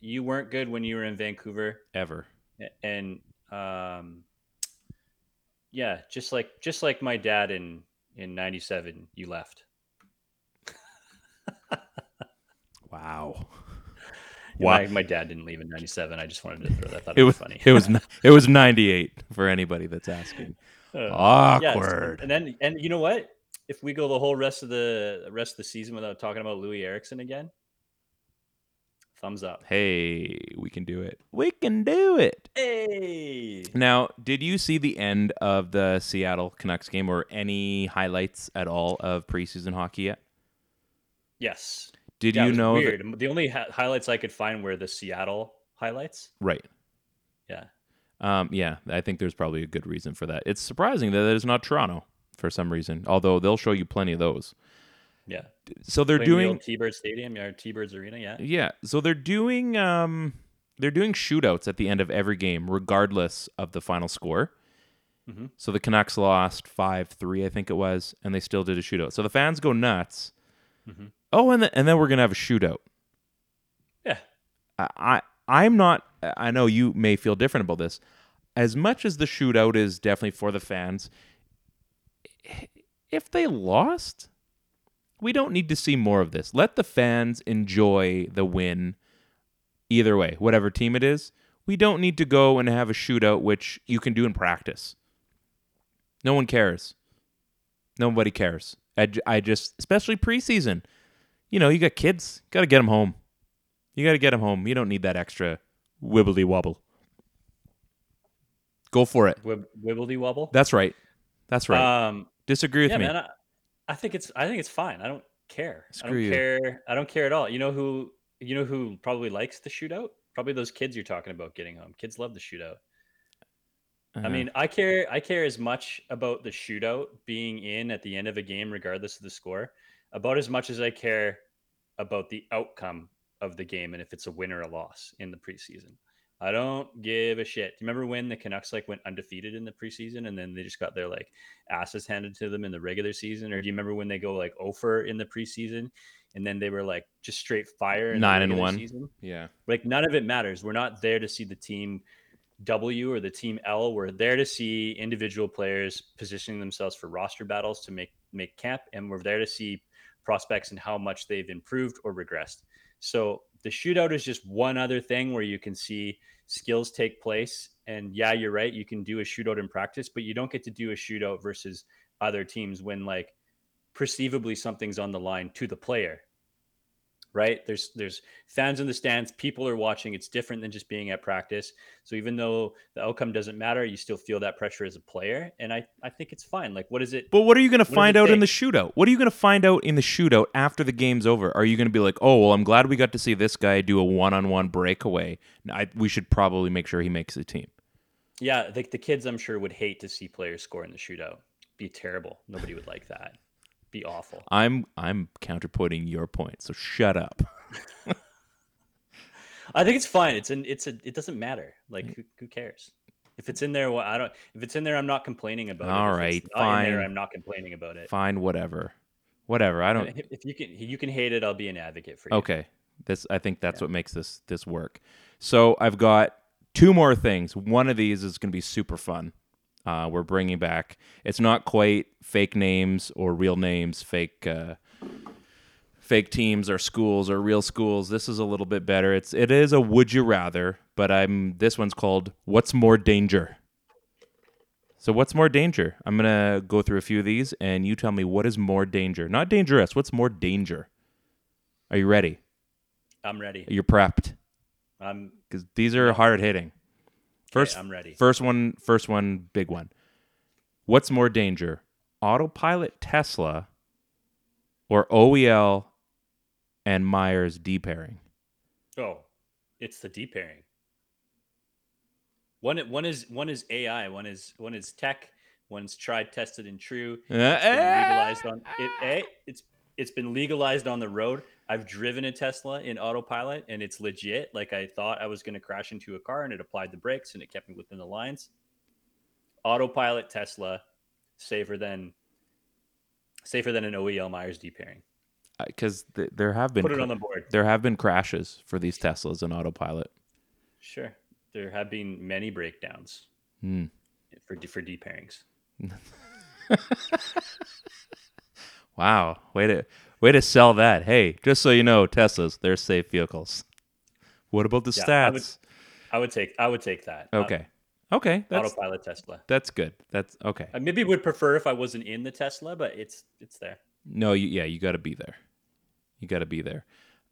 you weren't good when you were in Vancouver. ever. and um yeah just like just like my dad in in 97 you left (laughs) Wow. my, my dad didn't leave in 97 i just wanted to throw that thought It it was funny it was (laughs) it was 98 for anybody that's asking. Uh, yeah, Awkward. and then and you know what if we go the whole rest of the rest of the season without talking about loui eriksson again thumbs up Hey, we can do it. We can do it. hey Now, did you see the end of the Seattle Canucks game or any highlights at all of preseason hockey yet? yes Did Yeah, you know that- the only ha- highlights i could find were the seattle highlights right. yeah Um, yeah, I think there's probably a good reason for that. It's surprising that it's not Toronto for some reason, although they'll show you plenty of those. yeah So they're Playing doing old T-Bird Stadium, yeah, T-Birds Arena, yeah. Yeah, so they're doing um they're doing shootouts at the end of every game, regardless of the final score. Mhm. So the Canucks lost five three, I think it was, and they still did a shootout. So the fans go nuts. Mhm. Oh, and the, and then we're gonna have a shootout. Yeah. I, I I'm not. I know you may feel different about this. As much as the shootout is definitely for the fans, if they lost, we don't need to see more of this. Let the fans enjoy the win either way, whatever team it is. We don't need to go and have a shootout, which you can do in practice. No one cares. Nobody cares. I, I just, especially preseason, you know, you got kids, got to get them home. You got to get them home. You don't need that extra wibbly wobble. Go for it. Wib- Wibbledy wobble. That's right. That's right. Um, Disagree with yeah, me. man. I, I think it's I think it's fine. I don't care. Screw I don't you. care. I don't care at all. You know who? You know who probably likes the shootout? Probably those kids you're talking about getting home. Kids love the shootout. I Uh-huh. mean, I care. I care as much about the shootout being in at the end of a game, regardless of the score, about as much as I care about the outcome of the game and if it's a win or a loss in the preseason. I don't give a shit. Do you remember when the Canucks like went undefeated in the preseason and then they just got their like asses handed to them in the regular season? Or do you remember when they go like oh over in the preseason and then they were like just straight fire in the Nine and one. season? yeah. Like none of it matters. We're not there to see the team W or the team L. We're there to see individual players positioning themselves for roster battles to make make camp, and we're there to see prospects and how much they've improved or regressed. So the shootout is just one other thing where you can see skills take place And yeah, you're right. You can do a shootout in practice, but you don't get to do a shootout versus other teams when like perceivably something's on the line to the player. Right? There's there's fans in the stands, people are watching. It's different than just being at practice. So even though the outcome doesn't matter, you still feel that pressure as a player. And I, I think it's fine. Like what is it? But what are you going to find out in the shootout? What are you going to find out in the shootout after the game's over? Are you going to be like, "Oh, well, I'm glad we got to see this guy do a one-on-one breakaway. I, we should probably make sure he makes the team." Yeah, the, the kids I'm sure would hate to see players score in the shootout. Be terrible. Nobody would like that. Be awful. I'm I'm counterpointing your point. So shut up. (laughs) I think it's fine. It's an it's a it doesn't matter. Like mm. who, who cares? If it's in there, well, I don't. If it's in there, I'm not complaining about All it. If right, in there, fine. I'm not complaining about it. Fine, whatever. Whatever. I don't If, if you can you can hate it, I'll be an advocate for you. Okay. This I think that's what makes this this work. So I've got two more things. One of these is going to be super fun. Uh, we're bringing back. It's not quite fake names or real names, fake uh, fake teams or schools or real schools. This is a little bit better. It's it is a would you rather, but I'm this one's called what's more danger. So what's more danger? I'm gonna go through a few of these, and you tell me what is more danger. Not dangerous. What's more danger? Are you ready? I'm ready. You're prepped I'm because these are hard hitting. First, I'm ready. First one, first one, big one. What's more danger, autopilot Tesla or OEL and Myers D pairing? Oh, it's the D pairing. One one is one is AI. One is one is tech. One's tried, tested, and true. It's legalized on it. It's it's been legalized on the road. I've driven a Tesla in autopilot, and it's legit. Like I thought I was going to crash into a car, and it applied the brakes, and it kept me within the lines. Autopilot Tesla, safer than safer than an OEL Myers D pairing. Because th- there have been Put it on the board. there have been crashes for these Teslas in autopilot. Sure, there have been many breakdowns Hmm. for for D pairings. (laughs) Wow, wait to way to sell that. Hey, just so you know, Teslas they're safe vehicles. What about the Yeah, I would- stats? I would take I would take that. Uh, Okay, okay, that's autopilot Tesla. that's good. That's okay. I maybe would prefer if I wasn't in the Tesla, but it's it's there. No, you, yeah, you got to be there. You got to be there.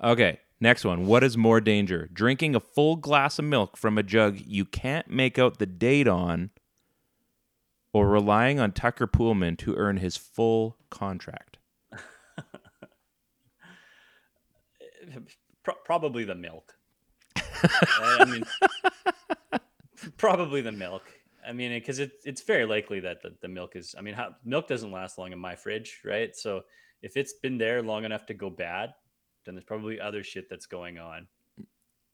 Okay, next one. What is more danger? Drinking a full glass of milk from a jug you can't make out the date on, or relying on Tucker Poolman to earn his full contract? Pro- probably the milk. I mean, (laughs) probably the milk. I mean, because it, it's very likely that the, the milk is. I mean, how, milk doesn't last long in my fridge, right? So if it's been there long enough to go bad, then there's probably other shit that's going on.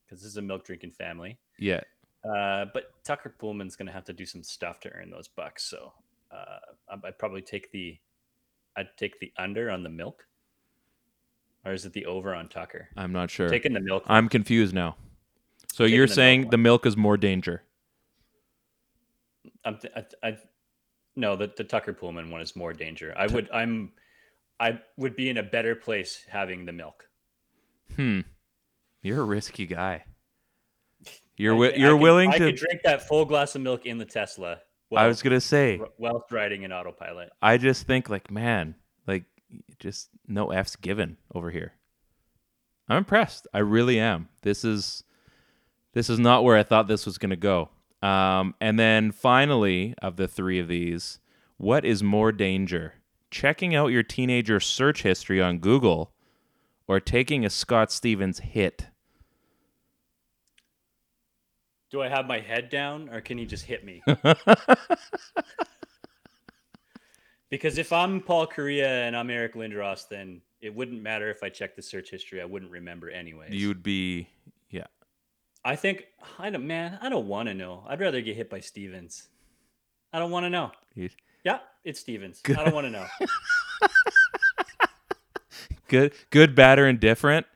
Because this is a milk drinking family. Yeah. Uh, but Tucker Poolman's going to have to do some stuff to earn those bucks. So uh, I'd probably take the, I'd take the under on the milk, or is it the over on Tucker? I'm not sure. Taking the milk. I'm confused now. So Taking you're the milk saying one. the milk is more danger? I'm, th- I, I, no, the, the Tucker Poolman one is more danger. I would, I'm, I would be in a better place having the milk. Hmm. You're a risky guy. You're wi- I you're could- willing I to. could drink that full glass of milk in the Tesla. I was gonna say. r- whilst riding in autopilot. I just think like, man, like just no f's given over here. I'm impressed. I really am. This is this is not where I thought this was going to go. Um, and then finally, of the three of these, what is more danger? Checking out your teenager search history on Google or taking a Scott Stevens hit? Do I have my head down, or can he just hit me? (laughs) because if I'm Paul Kariya and I'm Eric Lindros, then it wouldn't matter if I checked the search history. I wouldn't remember anyway. You'd be yeah. I think I don't man, I don't want to know. I'd rather get hit by Stevens. I don't want to know. You- Yeah, it's Stevens. I don't want to know. (laughs) Good good, bad or indifferent.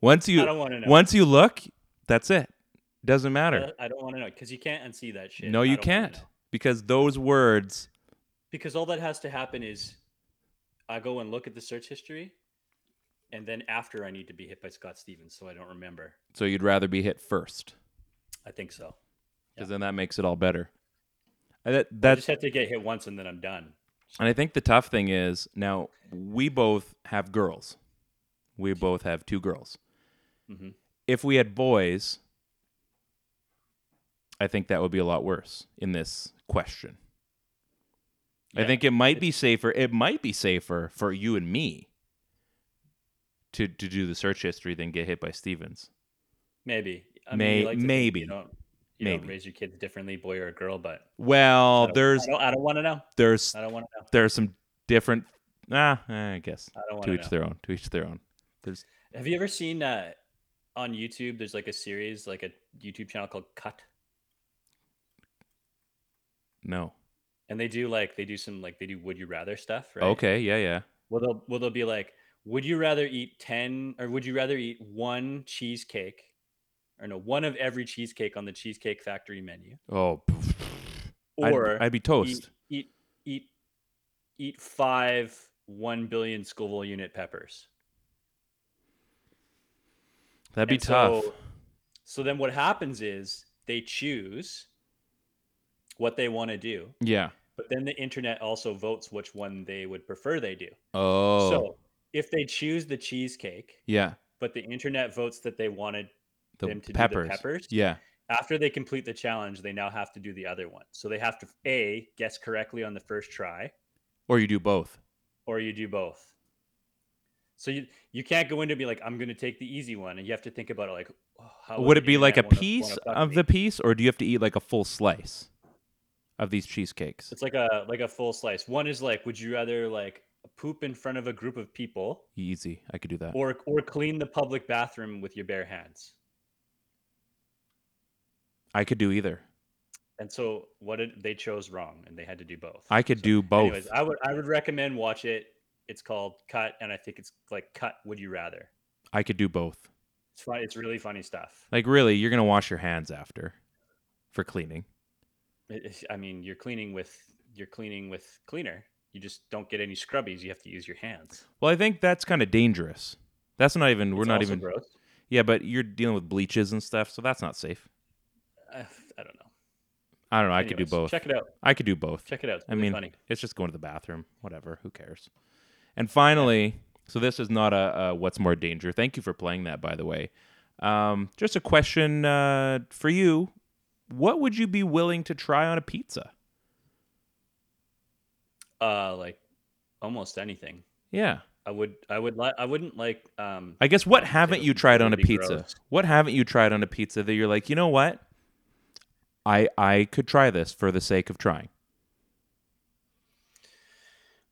Once you I don't wanna know. once you look, that's it. Doesn't matter. I don't want to know because you can't unsee that shit. No, you can't. Because those words Because all that has to happen is I go and look at the search history, and then after I need to be hit by Scott Stevens, so I don't remember. so you'd rather be hit first. I think so. because then that makes it all better. And That, I just have to get hit once and then I'm done. And I think the tough thing is now we both have girls. We both have two girls. Mhm. If we had boys, I think that would be a lot worse in this question. I think it might be safer. It might be safer for you and me to to do the search history than get hit by Stevens. Maybe. I May- you like maybe. You don't, you Maybe. don't raise your kids differently, boy or girl, but Well, I there's I don't, don't want to know. there's I don't want to know. there's some different. Ah, I guess I don't to each know. their own. To each their own. There's Have you ever seen uh, on YouTube? There's like a series, like a YouTube channel called Cut, no. And they do like they do some like they do Would You Rather stuff, right? Okay, yeah, yeah. Well, they'll well they'll be like, Would you rather eat ten or would you rather eat one cheesecake, or no, one of every cheesecake on the Cheesecake Factory menu, Oh, I'd- or I'd, be toast. eat eat eat eat five one billion Scoville unit peppers? That'd be And tough. So, so then what happens is they choose what they want to do, yeah. But then the internet also votes which one they would prefer they do. Oh. So if they choose the cheesecake, yeah. but the internet votes that they wanted The them to do the peppers. peppers? Yeah. after they complete the challenge, they now have to do the other one. So they have to A, guess correctly on the first try, Or you do both. or you do both. So you you can't go into be like, I'm gonna take the easy one, and you have to think about it like oh, how Would it be like a wanna- piece wanna of me? the piece, or do you have to eat like a full slice of these cheesecakes? It's like a like a full slice. One is like, would you rather like poop in front of a group of people Easy. I could do that. or or clean the public bathroom with your bare hands? I could do either. And so what did they chose wrong and they had to do both. I could So do both. Anyways, I would I would recommend watch it. It's called Cut and I think it's like Cut Would You Rather. I could do both. It's fun it's really funny stuff. Like really, you're gonna wash your hands after for cleaning. It's- I mean, you're cleaning with you're cleaning with cleaner. You just don't get any scrubbies. You have to use your hands. Well, I think that's kind of dangerous. That's not even. We're not even. gross. Yeah, but you're dealing with bleaches and stuff, so that's not safe. Uh, I don't know. I don't know. I could do both. Check it out. I could do both. Check it out. It's I mean, funny. it's just going to the bathroom. Whatever. Who cares? And finally, so this is not a, a what's more danger. Thank you for playing that, by the way. Um, just a question uh, for you. What would you be willing to try on a pizza? Uh, like almost anything. Yeah. I would. I would like. I wouldn't like. Um, I guess what um, haven't you tried on a pizza? gross. What haven't you tried on a pizza that you're like, you know what? I I could try this for the sake of trying.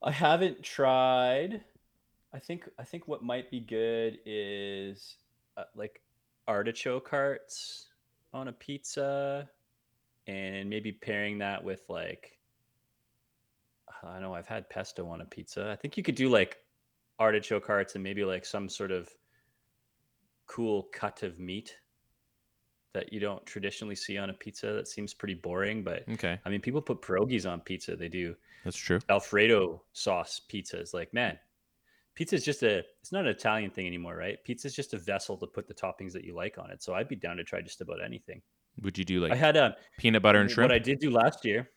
I haven't tried. I think I think what might be good is uh, like artichoke hearts on a pizza, and maybe pairing that with like I don't know. I've had pesto on a pizza. I think you could do like artichoke hearts and maybe like some sort of cool cut of meat that you don't traditionally see on a pizza. That seems pretty boring, but Okay, I mean, people put pierogies on pizza. They do that's true. Alfredo sauce pizzas. Like, man, pizza is just a, it's not an Italian thing anymore, right? Pizza is just a vessel to put the toppings that you like on it. So I'd be down to try just about anything. Would you do like I had a, peanut butter and shrimp? what I did do last year.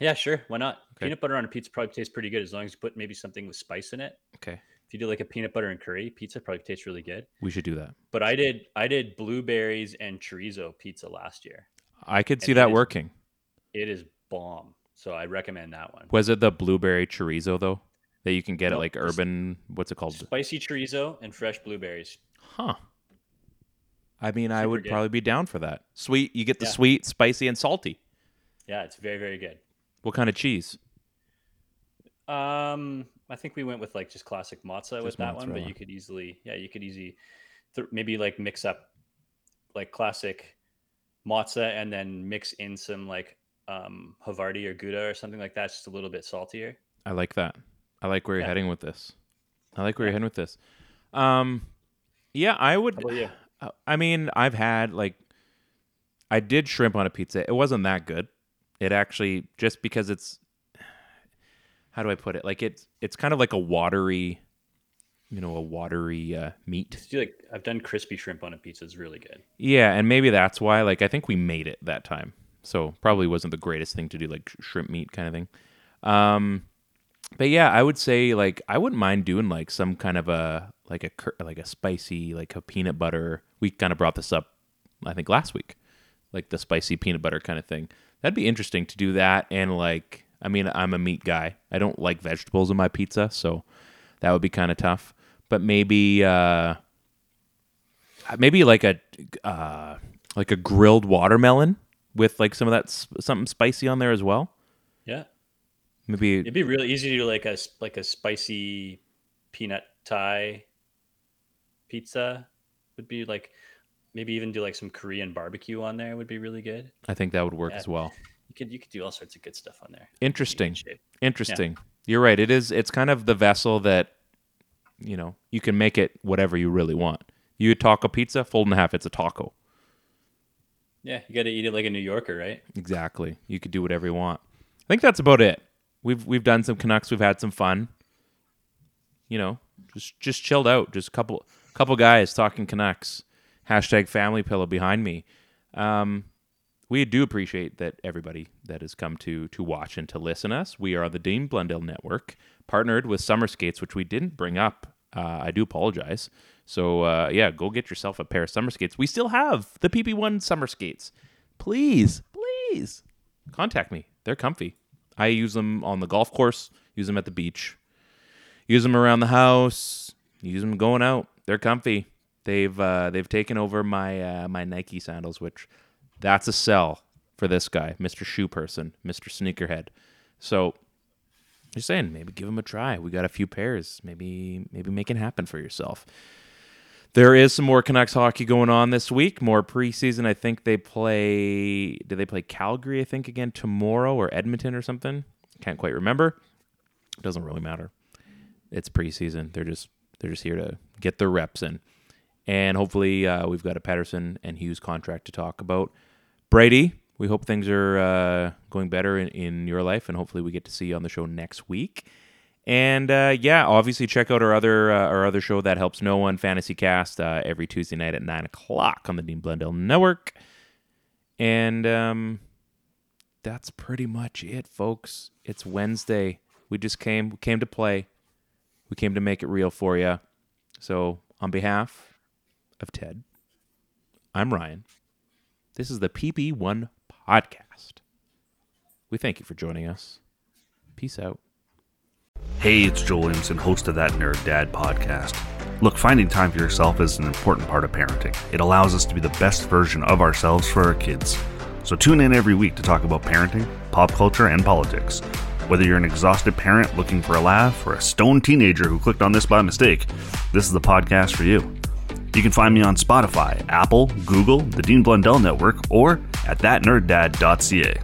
Yeah, sure. Why not? Okay. Peanut butter on a pizza probably tastes pretty good as long as you put maybe something with spice in it. okay, If you do like a peanut butter and curry pizza, probably tastes really good. we should do that. But I did, I did blueberries and chorizo pizza last year. I could see And it that is- working. It is bomb. So I recommend that one. Was it the blueberry chorizo though that you can get at like urban? What's it called? Spicy chorizo and fresh blueberries. Huh. I mean, I would good. probably be down for that. Sweet, you get the Yeah. sweet, spicy, and salty. Yeah, it's very, very good. What kind of cheese? Um, I think we went with like just classic mozza with Just that one, but you could easily, yeah, you could easily th- maybe like mix up like classic mozza and then mix in some like um Havarti or Gouda or something like that, just a little bit saltier. I like that. I like where you're Yeah. heading with this. I like where you're heading with this. Um, yeah, I would. How about you? Uh, I mean, I've had like, I did shrimp on a pizza. It wasn't that good. It actually just because it's, how do I put it? Like it's it's kind of like a watery, you know, a watery uh, meat. Do like I've done crispy shrimp on a pizza. It's really good. Yeah, and maybe that's why. Like I think we made it that time So probably wasn't the greatest thing to do, like shrimp meat kind of thing. Um, but yeah, I would say like I wouldn't mind doing like some kind of a like a like a spicy like a peanut butter. We kind of brought this up, I think last week, like the spicy peanut butter kind of thing. That'd be interesting to do that. And like, I mean, I'm a meat guy. I don't like vegetables in my pizza, so that would be kind of tough. But maybe uh, maybe like a uh, like a grilled watermelon with like some of that s- something spicy on there as well. Yeah. Maybe It'd be really easy to do like a like a spicy peanut Thai pizza. Would be like maybe even do like some Korean barbecue on there would be really good. I think that would work Yeah. as well. You could you could do all sorts of good stuff on there. Interesting. Interesting. You're right. It is. It's kind of the vessel that you know you can make it whatever you really want. You taco pizza, fold in half. It's a taco. Yeah, you got to eat it like a New Yorker, right? Exactly. You could do whatever you want. I think that's about it. We've we've done some Canucks. We've had some fun. You know, just just chilled out. Just a couple couple guys talking Canucks. Hashtag family pillow behind me. Um, we do appreciate that everybody that has come to to watch and to listen us. We are the Dean Blundell Network, partnered with Summer Skates, which we didn't bring up. Uh, I do apologize. So uh, yeah, go get yourself a pair of summer skates. We still have the PP1 summer skates. Please, please contact me. They're comfy. I use them on the golf course. Use them at the beach. Use them around the house. Use them going out. They're comfy. They've uh, they've taken over my uh, my Nike sandals, which that's a sell for this guy, Mr. Shoe Person, Mr. Sneakerhead. So just saying, maybe give them a try. We got a few pairs. Maybe maybe make it happen for yourself. There is some more Canucks hockey going on this week. More preseason. I think they play. Do they play Calgary? I think again tomorrow or Edmonton or something. Can't quite remember. Doesn't really matter. It's preseason. They're just they're just here to get their reps in, and hopefully uh, we've got a Pettersson and Hughes contract to talk about. Brady, we hope things are uh, going better in, in your life, and hopefully we get to see you on the show next week. And uh, yeah, obviously check out our other uh, our other show that helps no one, Fantasy Cast, uh, every Tuesday night at nine o'clock on the Dean Blundell Network. And um, that's pretty much it, folks. It's Wednesday. We just came came to play. We came to make it real for you. So on behalf of Ted, I'm Ryan. This is the PP1 podcast. We thank you for joining us. Peace out. Hey, it's Joel Williamson, host of that Nerd Dad podcast. Look, finding time for yourself is an important part of parenting. It allows us to be the best version of ourselves for our kids. So tune in every week to talk about parenting, pop culture, and politics. Whether you're an exhausted parent looking for a laugh or a stoned teenager who clicked on this by mistake, this is the podcast for you. You can find me on Spotify, Apple, Google, the Dean Blundell Network, or at thatnerddad.ca.